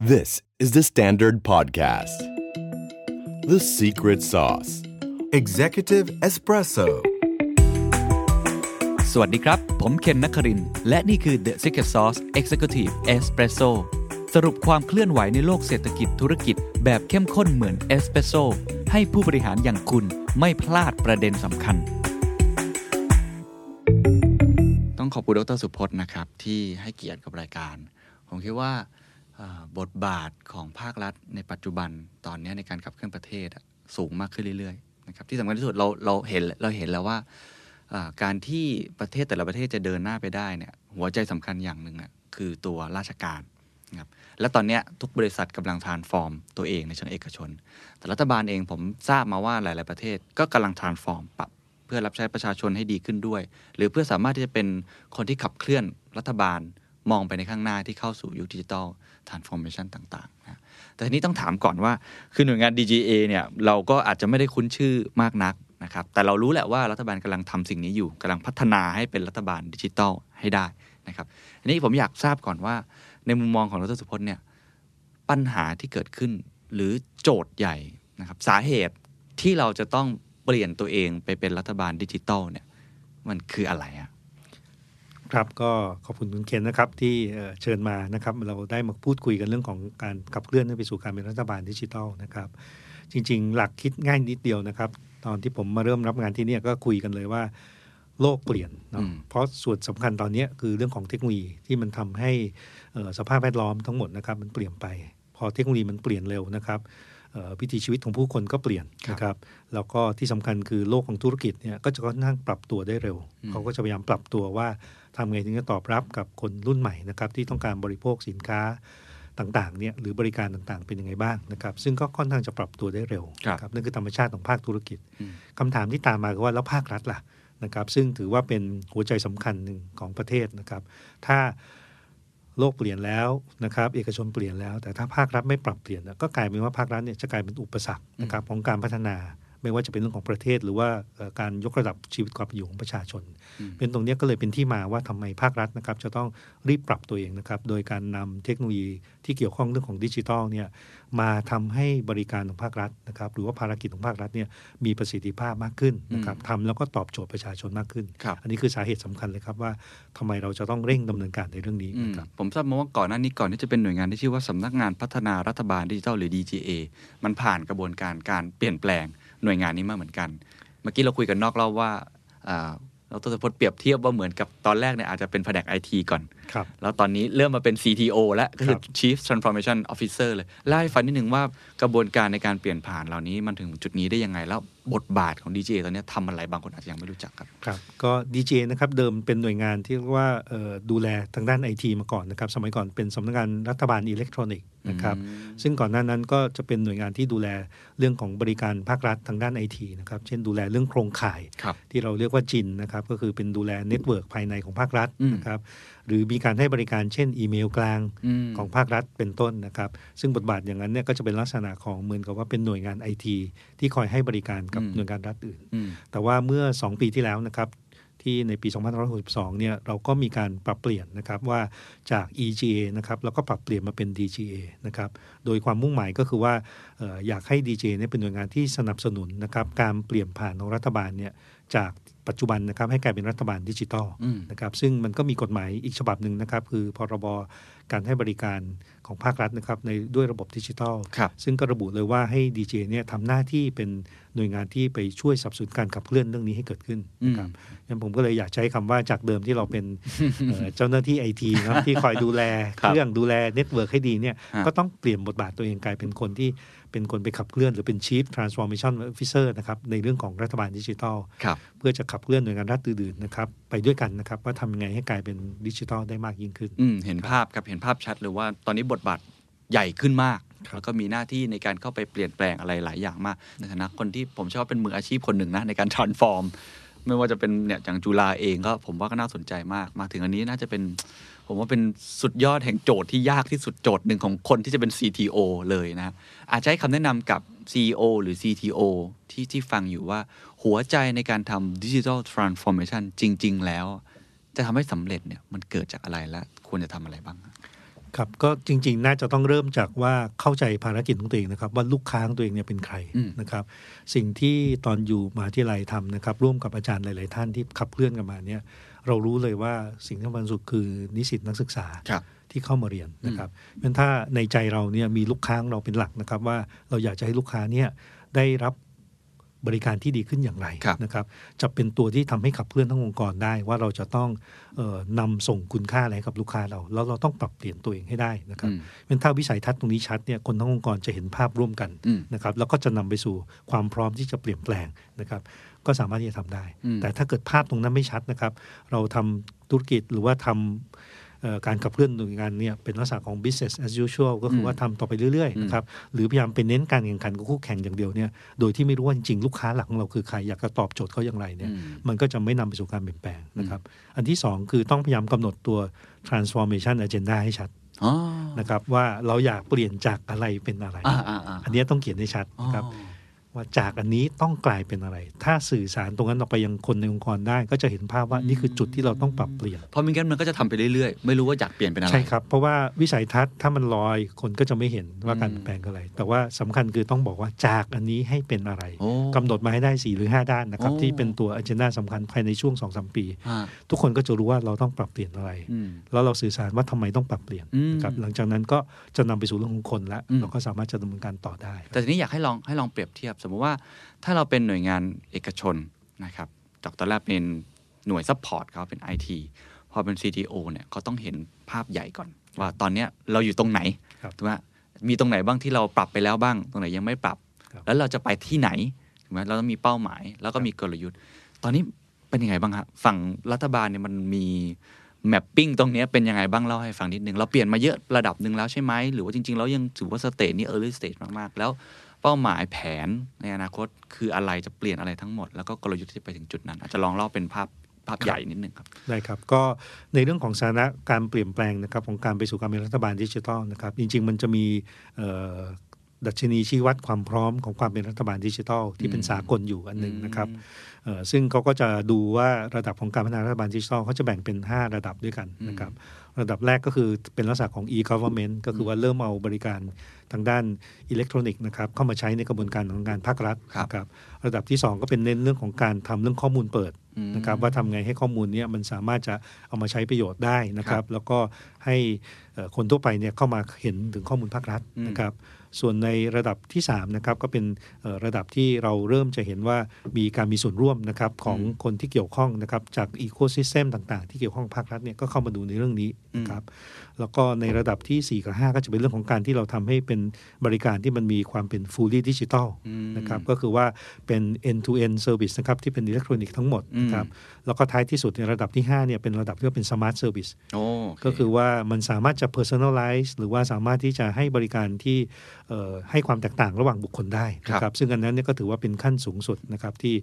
This is the Standard Podcast. The Secret Sauce Executive Espresso สวัสดีครับ ผมเคนนักครินทร์และนี่คือ The Secret Sauce Executive Espresso สรุปความเคลื่อนไหวในโลกเศรษฐกิจธุรกิจแบบเข้มข้นเหมือนเอสเปรสโซให้ผู้บริหารอย่างคุณไม่พลาดประเด็นสำคัญ ต้องขอบคุณดรสุพจน์นะครับ ที่ให้เกียรติกับรายการ ผมคิดว่าเอ่อ บทบาทของภาครัฐในปัจจุบันตอนนี้ในการขับเคลื่อนประเทศสูงมากขึ้นเรื่อยๆนะครับที่สำคัญที่สุดเราเราเห็นเราเห็นแล้วว่าการที่ประเทศแต่ละประเทศจะเดินหน้าไปได้เนี่ยหัวใจสำคัญอย่างหนึ่งอะคือตัวราชการนะครับและตอนนี้ทุกบริษัทกำลังทานฟอร์มตัวเองในเชิงเอกชน แต่รัฐบาลเองผมทราบมาว่าหลาย ๆ ประเทศก็กำลังทานฟอร์มปรับเพื่อรับใช้ประชาชนให้ดีขึ้นด้วย หรือเพื่อสามารถที่จะเป็นคนที่ขับเคลื่อนรัฐบาลมองไปในข้างหน้าที่เข้าสู่ยุคดิจิทัล ทรานส์ฟอร์เมชันต่างๆนะแต่ทีนี้ต้องถามก่อนว่า คือหน่วยงาน DGA เนี่ยเราก็อาจจะไม่ได้คุ้นชื่อมากนักนะครับ แต่เรารู้แหละว่ารัฐบาลกำลังทำสิ่งนี้อยู่กำลังพัฒนาให้เป็นรัฐบาลดิจิทัลให้ได้นะครับทีนี้ผมอยากทราบก่อนว่า ในมุมมองของดรสุพจน์เนี่ยปัญหาที่เกิดขึ้น หรือโจทย์ใหญ่นะครับสาเหตุที่เราจะต้องเปลี่ยนตัวเองไปเป็นรัฐบาลดิจิทัลเนี่ยมันคืออะไรอะ ครับก็ขอบคุณคุณเคนนะครับที่เอ่อเชิญมานะครับ เราได้มาพูดคุยกันเรื่องของการขับเคลื่อนให้ไปสู่การเป็นรัฐบาลดิจิทัลนะครับ จริง ๆ หลักคิดง่ายนิดเดียวนะครับ ตอนที่ผมมาเริ่มรับงานที่เนี่ยก็คุยกันเลยว่า โลกเปลี่ยนเนาะอืมเพราะส่วนสำคัญตอนเนี้ยคือเรื่องของเทคโนโลยีที่มันทำให้เอ่อสภาพแวดล้อมทั้งหมดนะครับ มันเปลี่ยนไป พอเทคโนโลยีมันเปลี่ยนเร็วนะครับเอ่อ วิถีชีวิตของผู้คนก็เปลี่ยนนะครับแล้วก็ที่สำคัญคือโลกของธุรกิจเนี่ยก็จะค่อนข้างปรับตัวได้เร็ว เขาก็จะพยายามปรับตัวว่าทำไงถึงจะตอบรับกับคนรุ่นใหม่นะครับที่ต้องการบริโภคสินค้าต่างๆเนี่ยหรือบริการต่างๆเป็นยังไงบ้างนะครับซึ่งก็ค่อนข้างจะปรับตัวได้เร็วครับนะนั่นคือธรรมชาติของภาคธุรกิจอืมคำถามที่ตามมาคือว่าแล้วภาครัฐล่ะนะครับซึ่งถือว่าเป็นหัวใจสำคัญหนึ่งของประเทศนะครับ ถ้า โลกเปลี่ยนแล้วนะครับเอกชนเปลี่ยนแล้ว แต่ถ้าภาครัฐไม่ปรับเปลี่ยนก็กลายเป็นว่าภาครัฐเนี่ยจะกลายเป็นอุปสรรคนะครับของการพัฒนา ไม่ว่าจะเป็นเรื่องของประเทศ หรือว่าเอ่อการยกระดับชีวิตความเป็นอยู่ของประชาชน เป็นตรงเนี้ยก็เลยเป็นที่มาว่าทำไมภาครัฐนะครับ จะต้องรีบปรับตัวเองนะครับ โดยการนำเทคโนโลยีที่เกี่ยวข้องเรื่องของดิจิทัลเนี่ยมาทำให้บริการของภาครัฐนะครับ หรือว่าภารกิจของภาครัฐเนี่ยมีประสิทธิภาพมากขึ้นนะครับทำแล้วก็ตอบโจทย์ประชาชนมากขึ้นครับอันนี้คือสาเหตุสำคัญเลยครับว่าทำไมเราจะต้องเร่งดำเนินการในเรื่องนี้อืมนะครับผมทราบมาว่าก่อนหน้านี้ก่อนที่จะเป็นหน่วยงานที่ชื่อว่าสำนักงานพัฒนารัฐบาลดิจิทัลหรือ DGA มันผ่านกระบวนการการเปลี่ยนแปลง หน่วยงานนี้มาเหมือนกัน เมื่อกี้เราคุยกันนอกรอบว่าอ่าเราตัวสพจน์เปรียบเทียบว่าเหมือนกับตอนแรกเนี่ยอาจจะเป็นแผนกไอทีก่อน แล้วตอนนี้เริ่มมาเป็น CTO แล้วก็คือครับ Chief Transformation Officer เลยเล่าให้ฟังนิดนึงว่ากระบวนการในการเปลี่ยนผ่านเหล่านี้มันถึงจุดนี้ได้ยังไง แล้วบทบาทของ DGA ตอนนี้ทำอะไรบางคนอาจจะยังไม่รู้จักครับครับก็ DGA นะครับเดิมเป็นหน่วยงานที่เรียกว่าเอ่อดูแลทางด้านไอทีมาก่อนนะครับสมัยก่อนเป็นสำนักงานรัฐบาลอิเล็กทรอนิกส์นะครับอืมซึ่งก่อนหน้านั้นก็จะเป็นหน่วยงานที่ดูแลเรื่องของบริการภาครัฐทางด้านไอทีนะครับเช่นดูแลเรื่องโครงข่ายครับที่เราเรียกว่าจินนะครับก็คือเป็นดูแล network ภายในของภาครัฐอืมนะครับ หรือมีการให้บริการเช่นอีเมลกลางอืมของภาครัฐเป็นต้นนะครับ ซึ่งบทบาทอย่างนั้นเนี่ยก็จะเป็นลักษณะของเหมือนกับว่าเป็นหน่วยงานไอทีที่คอยให้บริการกับอืมหน่วยงานรัฐอื่นอืมแต่ว่าเมื่อ 2 ปีที่แล้วนะครับ ที่ในปี 2562 เนี่ยเราก็มีการปรับเปลี่ยนนะครับว่าจาก EGA นะครับเราก็ปรับเปลี่ยนมาเป็น DGA นะครับโดยความมุ่งหมายก็คือว่าเอออยากให้ DGA เนี่ยเป็นหน่วยงานที่สนับสนุนนะครับการเปลี่ยนผ่านของรัฐบาลเนี่ยจากปัจจุบันนะครับให้กลายเป็นรัฐบาลดิจิทัลอืมนะครับซึ่งมันก็มีกฎหมายอีกฉบับหนึ่งนะครับคือพรบ การให้บริการของภาครัฐนะครับในด้วยระบบดิจิทัลครับซึ่งก็ระบุเลยว่าให้ DGA เนี่ยทำหน้าที่เป็นหน่วยงานที่ไปช่วยสนับสนุนการขับเคลื่อนเรื่องนี้ให้เกิดขึ้นนะครับงั้นผมก็เลยอยากใช้คำว่าจากเดิมที่เราเป็นเอ่อเจ้าหน้าที่ไอทีเนาะที่คอยดูแลครับเรื่องดูแล network ให้ดีเนี่ยฮะก็ต้องเปลี่ยนบทบาทตัวเองกลายเป็นคนที่ เป็นคนไปขับเคลื่อนหรือเป็น Chief Transformation Officer นะครับในเรื่องของรัฐบาลดิจิทัลครับเพื่อจะขับเคลื่อนหน่วยงานรัฐอื่นๆนะครับไปด้วยกันนะครับว่าทำยังไงให้กลายเป็นดิจิทัลได้มากยิ่งขึ้นอืมเห็นภาพครับเห็นภาพชัดเลยว่าตอนนี้บทบาทใหญ่ขึ้นมากครับแล้วก็มีหน้าที่ในการเข้าไปเปลี่ยนแปลงอะไรหลายอย่างมากในฐานะคนที่ผมเชื่อว่าเป็นมืออาชีพคนหนึ่งนะในการ transform ไม่ว่าจะเป็นเนี่ยอย่างจุฬาเองก็ผมว่าก็น่าสนใจมาก มาถึงอันนี้น่าจะเป็น ผมว่าเป็นสุดยอดแห่งโจทย์ที่ยากที่สุดโจทย์หนึ่งของคนที่จะเป็น CTO เลยนะอาจจะให้คำแนะนำกับ CEO หรือ CTO ที่ที่ฟังอยู่ว่า หัวใจในการทำดิจิทัลทรานส์ฟอร์เมชันจริง ๆ แล้ว จะทำให้สำเร็จเนี่ยมันเกิดจากอะไรและควรจะทำอะไรบ้างคครับก็จริง ๆ น่าจะต้องเริ่มจากว่าเข้าใจภารกิจของตัวเองนะครับ ว่าลูกค้าของตัวเองเนี่ยเป็นใครอืมนะครับ สิ่งที่ตอนอยู่มหาที่ไรทำนะครับ ร่วมกับอาจารย์หลาย ๆ ท่านที่ขับเคลื่อนกันมาเนี่ย เรารู้เลยว่าสิ่งที่สำคัญสุดคือนิสิตนักศึกษาครับที่เข้ามาเรียนนะครับเพราะฉะนั้นถ้าในใจเราเนี่ยมีลูกค้าของเราเป็นหลักนะครับ ว่าเราอยากจะให้ลูกค้าเนี่ยได้รับบริการที่ดีขึ้นอย่างไรครับนะครับ จะเป็นตัวที่ทำให้ขับเคลื่อนทั้งองค์กรได้ ว่าเราจะต้องเออนำส่งคุณค่าอะไรให้กับลูกค้าเรา แล้วเราต้องปรับเปลี่ยนตัวเองให้ได้นะครับอืมเป็นถ้าวิสัยทัศน์ตรงนี้ชัดเนี่ยคนทั้งองค์กรจะเห็นภาพร่วมกันอืมนะครับ แล้วก็จะนำไปสู่ความพร้อมที่จะเปลี่ยนแปลงนะครับ ก็สามารถที่จะทำได้อืมแต่ถ้าเกิดภาพตรงนั้นไม่ชัดนะครับ เราทำธุรกิจหรือว่าทำเอ่อการขับเคลื่อนหน่วยงานเนี่ยเป็นลักษณะของ business as usual ก็คือว่าทำต่อไปเรื่อยๆนะครับหรือพยายามไปเน้นการแข่งขันกับคู่แข่งอย่างเดียวเนี่ยโดยที่ไม่รู้ว่าจริงๆลูกค้าหลักของเราคือใครอยากจะตอบโจทย์เขาอย่างไรเนี่ยอืมมันก็จะไม่นำไปสู่การเปลี่ยนแปลงนะครับอันที่สองคือต้องพยายามกำหนดตัว transformation agenda ให้ชัดอ๋อนะครับว่าเราอยากเปลี่ยนจากอะไรเป็นอะไรอ่าอ่าอ่าอันเนี้ยต้องเขียนให้ชัดอ๋อนะครับ ว่าจากอันนี้ต้องกลายเป็นอะไร ถ้าสื่อสารตรงนั้นออกไปยังคนในองค์กรได้ ก็จะเห็นภาพว่านี่คือจุดที่เราต้องปรับเปลี่ยนเพราะมิงั้นมันก็จะทำไปเรื่อยๆ ไม่รู้ว่าอยากเปลี่ยนเป็นอะไร ใช่ครับ เพราะว่าวิสัยทัศน์ถ้ามันลอยคนก็จะไม่เห็นว่าการอืมเปลี่ยนแปลงคืออะไร แต่ว่าสำคัญคือต้องบอกว่าจากอันนี้ให้เป็นอะไรโอ้กำหนดมาให้ได้ 4 หรือ 5 ด้านนะครับโอ้ที่เป็นตัวอ g e n d a สำคัญภายในช่วง2อสปีอ่าทุกคนก็จะรู้ว่าเราต้องปรับเปลี่ยนอะไรอืมแล้วเราสื่อสารว่าทำไมต้องปรับเปลี่ยนอืมนะครับหลังจากนั้นก็จะนำไปสู่เรื่องของคนแล้วอืมเราก็สามารถจะดำเนินการต่อได้ แต่ทีนี้อยากให้ลองให้ลองเปรียบเทียบสมมุติว่าถ้าเราเป็นหน่วยงานเอกชนนะครับจากตอนแรกเป็นหน่วย support เขาเป็นไอทีพอเป็น CTO เนี่ยเขาต้องเห็นภาพใหญ่ก่อน ว่าตอนเนี้ยเราอยู่ตรงไหนครับถูกไหมมีตรงไหนบ้างที่เราปรับไปแล้วบ้าง ตรงไหนยังไม่ปรับครับ แล้วเราจะไปที่ไหนถูกไหมเราต้องมีเป้าหมาย แล้วก็มีกลยุทธ์ ตอนนี้เป็นยังไงบ้างครับฝั่งรัฐบาลเนี่ยมันมี mapping ตรงเนี้ยเป็นยังไงบ้างเล่าให้ฟังนิดนึง เราเปลี่ยนมาเยอะระดับหนึ่งแล้วใช่ไหม หรือว่าจริง ๆ แล้วยังถือว่า stage นี้ early stage มาก ๆ แล้ว เป้าหมายแผนในอนาคต คืออะไรจะเปลี่ยนอะไรทั้งหมด แล้วก็กลยุทธ์ที่จะไปถึงจุดนั้น อาจจะลองเล่าเป็นภาพภาพใหญ่นิดนึงครับได้ครับ ก็ในเรื่องของสถานะการเปลี่ยนแปลงนะครับของการไปสู่การเป็นรัฐบาลดิจิทัลนะครับ จริง ๆ มันจะมีเอ่อดัชนีชี้วัดความพร้อมของความเป็นรัฐบาลดิจิทัลที่เป็นอืมสากลอยู่อันหนึ่งนะครับเอ่อซึ่งเขาก็จะดูว่าระดับของการพัฒนารัฐบาลดิจิทัลเขาจะแบ่งเป็น 5 ระดับด้วยกันนะครับ ระดับแรกก็คือเป็นลักษณะของ e-government ก็คือว่าเริ่มเอาบริการ ทางด้านอิเล็กทรอนิกส์นะครับเข้ามาใช้ในกระบวนการของงานภาครัฐครับนะครับระดับที่ 2 ก็เป็นเน้นเรื่องของการทำเรื่องข้อมูลเปิดอืมนะครับว่าทำไงให้ข้อมูลเนี้ยมันสามารถจะเอามาใช้ประโยชน์ได้นะคครัรับบแล้วก็ให้เอ่อคนทั่วไปเนี่ยเข้ามาเห็นถึงข้อมูลภาครัฐอืมนะครับ ส่วนในระดับที่3นะครับก็เป็นเอ่อระดับที่เราเริ่มจะเห็นว่ามีการมีส่วนร่วมนะครับของคนที่เกี่ยวข้องนะครับจาก ecosystem ต่างๆ ที่เกี่ยวข้องกับภาครัฐเนี่ยก็เข้ามาดูในเรื่องนี้นะครับ แล้วก็ในระดับทีสี่ 4 กับ 5 ก็จะเป็นเรื่องของการที่เราทำให้เป็นบริการที่มันมีความเป็น fully digital อืมนะครับก็คือว่าเป็น end to end service นะครับที่เป็นอิเล็กทรอนิกส์ทั้งหมดนะครับแล้วก็ท้ายที่สุดในระดับที่5เนี่ยเป็นระดับที่ว่าเป็น smart service โอ้โเก็คือว่ามันสามารถจะ personalize หรือว่าสามารถที่จะให้บริการที่เอ่อให้ความแตกต่างระหว่างบุคคลได้นะคครัรับบซึ่งอันนั้นเนี่ยก็ถือว่าเป็นขั้นสูงสุดนะครับที่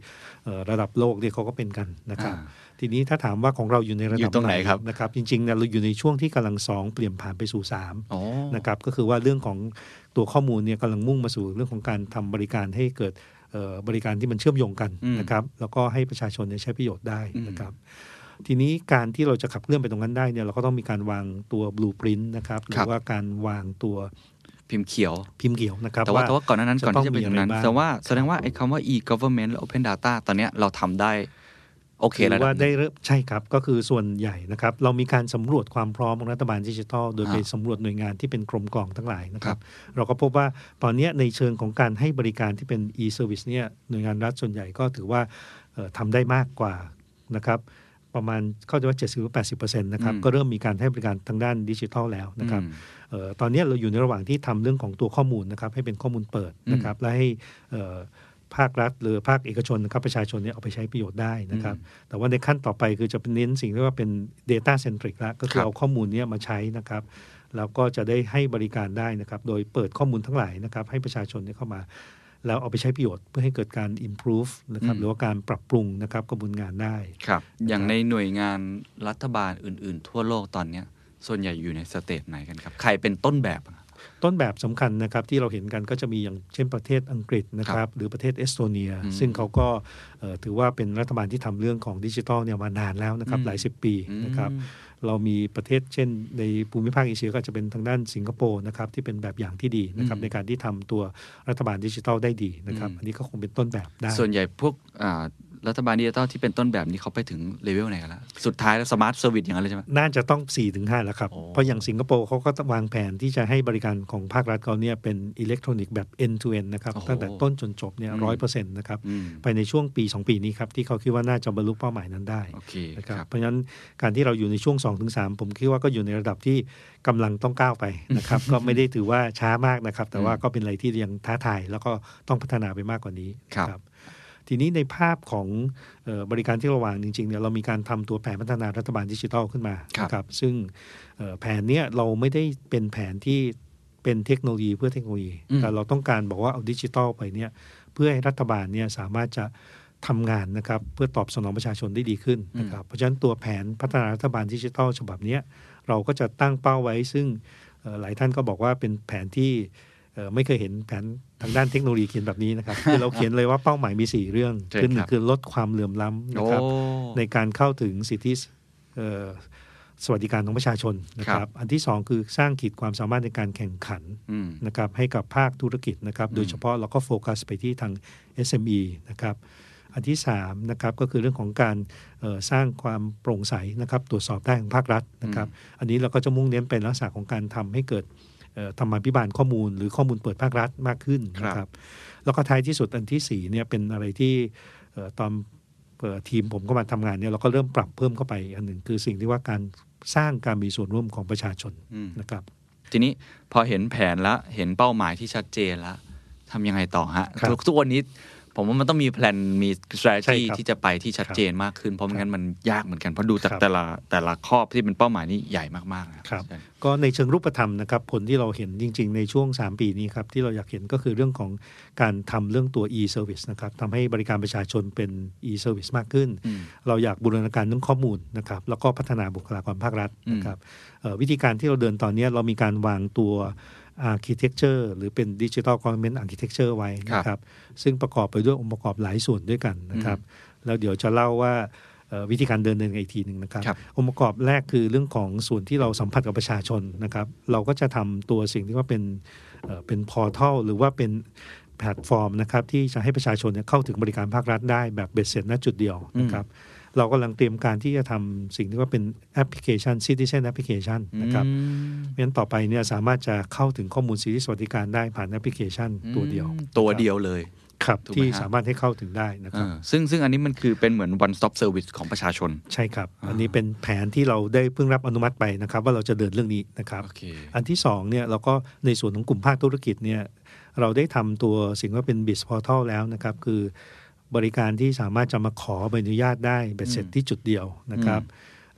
เอ่อระดับโลกเนี่ยเขาก็เป็นกันนะครับอ่า ทีนี้ถ้าถามว่าของเราอยู่ในระอยู่ดับตรงไหนครับนะครับ จริงๆเนี่ยเราอยู่ในช่วงที่กำลังสองเปลี่ยนผ่านไปสู่สามโอ้นะครับก็คือว่าเรื่องของตัวข้อมูลเนี่ยกำลังมุ่งมาสู่เรื่องของการทำบริการให้เกิดเอ่อบริการที่มันเชื่อมโยงกันอืมนะครับ แล้วก็ให้ประชาชนเนี่ยใช้ประโยชน์ได้อืมนะครับทีนี้การที่เราจะขับเคลื่อนไปตรงนั้นได้เนี่ยเราก็ต้องมีการวางตัวบลูปรินต์นะครับหรือว่าการวางตัวพิมพ์เขียว พิมพ์เขียวนะครับแต่ว่าแต่ว่าก่อนหนานั้นจะก่อนต้องที่จะไปถึงนั้นมีอะไรบ้างแต่ว่าแสดงว่าไอ้คำว่า e-government และ open data ตอนเนี้ยเราทำได้ โอเคถืแล้วอว่าได้เริ่มใช่ครับก็คือส่วนใหญ่นะครับ เรามีการสำรวจความพร้อมของรัฐบาลดิจิทัล โดยอ่าไปสำรวจหน่วยงานที่เป็นกรมกองทั้งหลายนะครับ เราก็พบว่าตอนเนี้ยในเชิงของการให้บริการที่เป็น e-service เนี่ยหน่วยงานรัฐส่วนใหญ่ก็ถือว่าเอ่อทำได้มากกว่านะครับประมาณเข้าใจว่า 70หรือ80%นะครับอืมก็เริ่มมีการให้บริการทางด้านดิจิทัลแล้วนะครับอืมเอ่อตอนนี้เราอยู่ในระหว่างที่ทำเรื่องของตัวข้อมูลนะครับ ให้เป็นข้อมูลเปิดนะครับ และให้เอ่อ ภาครัฐ หรือภาคเอกชนนะครับประชาชนเนี่ยเอาไปใช้ประโยชน์ได้นะครับ แต่ว่าในขั้นต่อไปคือจะเป็นเน้นสิ่งที่ว่าเป็น Data Centric ละก็คืครัอบเอาข้อมูลเนี้มาใช้นะครับแล้วก็จะได้ให้บริการได้นะครับ โดยเปิดข้อมูลทั้งหลายนะครับ ให้ประชาชนเนี่ยเข้ามา แล้วเอาไปใช้ประโยชน์เพื่อให้เกิดการ improve นะครับอืมหรือว่าการปรับปรุงนะครับกระบวนการได้ครับ อย่างในหน่วยงานรัฐบาลอื่น ๆ ทั่วโลกตอนเนี้ยส่วนใหญ่อยู่ใน stage ไหนกันครับ ใครเป็นต้นแบบอะ ต้นแบบสำคัญนะครับที่เราเห็นกันก็จะมีอย่างเช่นประเทศอังกฤษนะคครัรับบหรือประเทศเอสโตเนียอืมซึ่งเขาก็เอ่อถือว่าเป็นรัฐบาลที่ทำเรื่องของดิจิทัลเนี่ยมานานแล้วนะครับอืมหลายสิบปีนะครับเรามีประเทศเช่น ในภูมิภาคเอเชียก็อาจจะเป็นทางด้านสิงคโปร์นะครับที่เป็นแบบอย่างที่ดีนะครับอืมในการที่ทำตัวรัฐบาลดิจิทัลได้ดีนะครับอืมอันนี้ก็คงเป็นต้นแบบได้ส่วนใหญ่พวกอ่า รัฐบาลดิจิตอลที่เป็นต้นแบบนี้เขาไปถึงเลเวลไหนกันแล้ว สุดท้ายแล้ว smart service อย่างนั้นเลยใช่ไหมน่าจะต้องสี่ถึงห้าแล้วครับโอ้เพราะอย่างสิงคโปร์เขาก็ต้องวางแผนที่จะให้บริการของภาครัฐเขาเนี่ยเป็นอิเล็กทรอนิกส์แบบ end to end นะครับโอ้โหตั้งแต่ต้นจนจบเนี่ยอืมร้อยเปอร์เซ็นต์นะครับอืมภายในช่วงปี 2 ปีนี้ครับ ที่เขาคิดว่าน่าจะบรรลุเป้าหมายนั้นได้โอเคนะคครับเพราะฉะนั้นการที่เราอยู่ในช่วง 2-3 ผมคิดว่าก็อยู่ในระดับที่กำลังต้องก้าวไปนะครับ ก็ไม่ได้ถือว่าช้ามากนะครับ แต่ว่าก็เป็นอะไรที่ยังท้าทายแล้วก็ต้องพัฒนาไปมากกว่านี้ครับ ทีนี้ในภาพของเออบริการที่เราวางจริงๆเนี่ยเรามีการทำตัวแผนพัฒนารัฐบาลดิจิทัลขึ้นมาครับนะครับซึ่งเอ่อแผนเนี้ยเราไม่ได้เป็นแผนที่เป็นเทคโนโลยีเพื่อเทคโนโลยีอืมแต่เราต้องการบอกว่าเอาดิจิทัลไปเนี่ยเพื่อให้รัฐบาลเนี่ยสามารถจะทำงานนะครับเพื่อตอบสนองประชาชนได้ดีขึ้นนะครับเพราะฉะนั้นตัวแผนพัฒนารัฐบาลดิจิทัลฉบับเนี้ยเราก็จะตั้งเป้าไว้ซึ่งเอ่อหลายท่านก็บอกว่าเป็นแผนที่เอ่อ ไม่เคยเห็นแผนทางด้านเทคโนโลยีเขียนแบบนี้นะครับคือเราเขียนเลยว่าเป้าหมายมี 4 เรื่องใช่คือหนึ่ครังบคือลดความเหลื่อมล้ำโอ้นะครับ ในการเข้าถึงสิทธิเอ่อสวัสดิการของประชาชนนะคครัรับบอันที่สองคือสร้างขีดความสามารถในการแข่งขันอืมนะครับให้กับภาคธุรกิจนะครับอืมโดยเฉพาะเราก็โฟกัสไปที่ทาง SME นะครับอันที่สามนะครับก็คือเรื่องของการเอ่อสร้างความโปร่งใสนะครับ ตรวจสอบได้ของภาครัฐนะครับ อันนี้เราก็จะมุ่งเน้นเป็นลักษณะของการทำให้เกิดเอ่อ ธรรมาภิบาลข้อมูลหรือข้อมูลเปิดภาครัฐมากขึ้นนะคครัรับบแล้วก็ท้ายที่สุดอันที่สี่เนี่ยเป็นอะไรที่เอ่อตอนเอ่อทีมผมก็มาทำงานเนี่ยเราก็เริ่มปรับเพิ่มเข้าไป อันหนึ่งคือสิ่งที่ว่าการสร้างการมีส่วนร่วมของประชาชนอืมนะครับ ทีนี้พอเห็นแผนแล้วเห็นเป้าหมายที่ชัดเจนแล้วทำยังไงต่อฮะครับทุกทุกวันนี้ ผมว่ามันต้องมีแผนมีใช่ strategy ครับที่จะไปที่ชัดเจนมากขึ้น เพราะไม่งั้นมันยากเหมือนกัน เพราะดูแต่ครับแต่ละแต่ละข้อที่เป็นเป้าหมายนี่ใหญ่มากๆนะครับใช่ก็ในเชิงรูปธรรมนะครับ ผลที่เราเห็นจริง ๆ ในช่วง 3 ปีนี้ครับที่เราอยากเห็นก็คือเรื่องของการทำเรื่องตัว e-service นะครับทำให้บริการประชาชนเป็น e-service มากขึ้นอืมเราอยากบูรณาการเรื่องข้อมูลนะครับแล้วก็พัฒนาบุคลากรภาครัฐนะครับเอ่อวิธีการที่เราเดินตอนนี้เรามีการวางตัว architecture หรือเป็น digital government architecture ไว้นะครับ ซึ่งประกอบไปด้วยองค์ประกอบหลายส่วนด้วยกันนะครับ แล้วเดี๋ยวจะเล่าว่าเอ่อวิธีการเดินเดินกันอีกทีหนึ่งนะครับครับ องค์ประกอบแรกคือเรื่องของส่วนที่เราสัมผัสกับประชาชนนะครับ เราก็จะทำตัวสิ่งที่ว่าเป็นเอ่อเป็นพอร์ทัลหรือว่าเป็นแพลตฟอร์มนะครับที่จะให้ประชาชนเนี่ยเข้าถึงบริการภาครัฐได้แบบเบ็ดเสร็จณจุดเดียวนะครับ เรากำลังเตรียมการที่จะทำสิ่งที่ว่าเป็นแอปพลิเคชัน Citizen Application นะครับอืมเพราะฉะนั้นต่อไปเนี่ยสามารถจะเข้าถึงข้อมูลสิทธิสวัสดิการได้ผ่านแอปพลิเคชันตัวเดียว ตัวเดียวเลยครับถูกไหมที่ฮะสามารถให้เข้าถึงได้นะคเอรับอซึ่งซึ่งอันนี้มันคือเป็นเหมือน one stop service ของประชาชน ใช่ครับ อันนี้เป็นแผนที่เราได้เพิ่งรับอนุมัติไปนะครับ ว่าเราจะเดินเรื่องนี้นะครับโอเคอันที่สองเนี่ยเราก็ในส่วนของกลุ่มภาคธุรกิจเนี่ยเราได้ทำตัวสิ่งว่าเป็น BIS Portal แล้วนะครับ คือ บริการที่สามารถจะมาขอใบอนุญาตได้เบ็ดเสร็จที่จุดเดียวนะครับ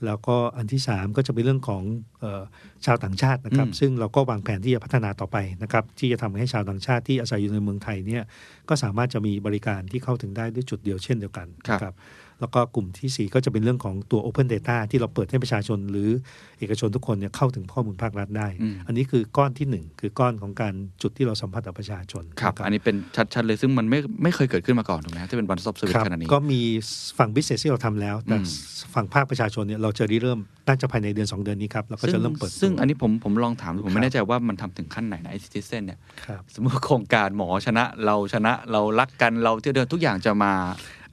แล้วก็อันที่สามก็จะเป็นเรื่องของเออชาวต่างชาตินะครับอืมซึ่งเราก็วางแผนที่จะพัฒนาต่อไปนะครับ ที่จะทำให้ชาวต่างชาติที่อาศัยอยู่ในเมืองไทยเนี่ยก็สามารถจะมีบริการที่เข้าถึงได้ด้วยจุดเดียวเช่นเดียวกันนะครับ แล้วก็กลุ่มที่ 4 ก็จะเป็นเรื่องของตัว Open Data ที่เราเปิดให้ประชาชนหรือเอกชนทุกคนเนี่ยเข้าถึงข้อมูลภาครัฐได้อืมอันนี้คือก้อนที่ 1 คือก้อนของการจุดที่เราสัมผัสกับประชาชนครับนะอันนี้เป็นชัดๆเลยซึ่งมันไม่ไม่เคยเกิดขึ้นมาก่อนถูกไหมฮะที่เป็น one stop ค service รับขนาดนี้ก็มีฝั่ง business ที่เราทำแล้วแต่อืมฝั่งภาคประชาชนเนี่ยเราจะริเริ่มน่าจะภายในเดือน 2 เดือนนี้ครับเราก็จะเริ่มเปิด ซึ่งตัวอันนี้ผมผมลองถามดูผมครัไม่แน่ใจว่ามันทำถึงขั้นไหนนะไอ citizen เนี่ยครับสมมติโครงการหมอชนะเราชนะเรารักกันเราเที่ยวเดินทุกอย่างจะมา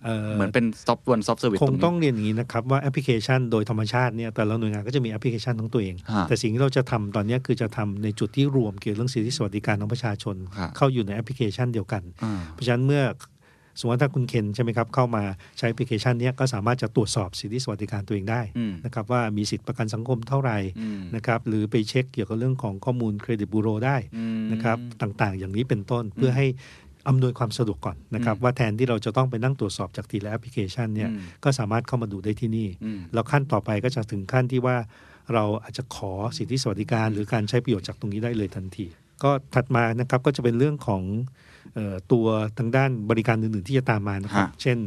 เอ่อเหมือนเป็น stop one stop service คงตรงต้องนี้เรียนอย่างนี้นะครับว่าแอปพลิเคชันโดยธรรมชาติเนี่ยแต่ละหน่วยงานก็จะมีแอปพลิเคชันของตัวเองฮะแต่สิ่งที่เราจะทำตอนเนี้ยคือจะทำในจุดที่รวมเกี่ยวกับเรื่องสิทธิสวัสดิการของประชาชนครับเข้าอยู่ในแอปพลิเคชันเดียวกันอ่าเพราะฉะนั้นเมื่อสมมติว่าถ้าคุณเคนใช่ไหมครับเข้ามาใช้แอปพลิเคชันเนี้ยก็สามารถจะตรวจสอบสิทธิสวัสดิการตัวเองได้อืมนะครับว่ามีสิทธิประกันสังคมเท่าไหร่อืมนะครับหรือไปเช็คเกี่ยวกับเรื่องของข้อมูลเครดิตบูโรได้อืมนะครับต่างๆ อย่างนี้เป็นต้นเพื่อให้ อำนวยความสะดวกก่อนนะครับอืมว่าแทนที่เราจะต้องไปนั่งตรวจสอบจากทีละแอปพลิเคชันเนี่ยอืมก็สามารถเข้ามาดูได้ที่นี่อืมแล้วขั้นต่อไปก็จะถึงขั้นที่ว่าเราอาจจะขอสิทธิสวัสดิการ หรือการใช้ประโยชน์จากตรงนี้ได้เลยทันที ก็ถัดมานะครับก็จะเป็นเรื่องของเอ่อ ตัวทางด้านบริการอื่นๆที่จะตามมานะครับฮะเช่น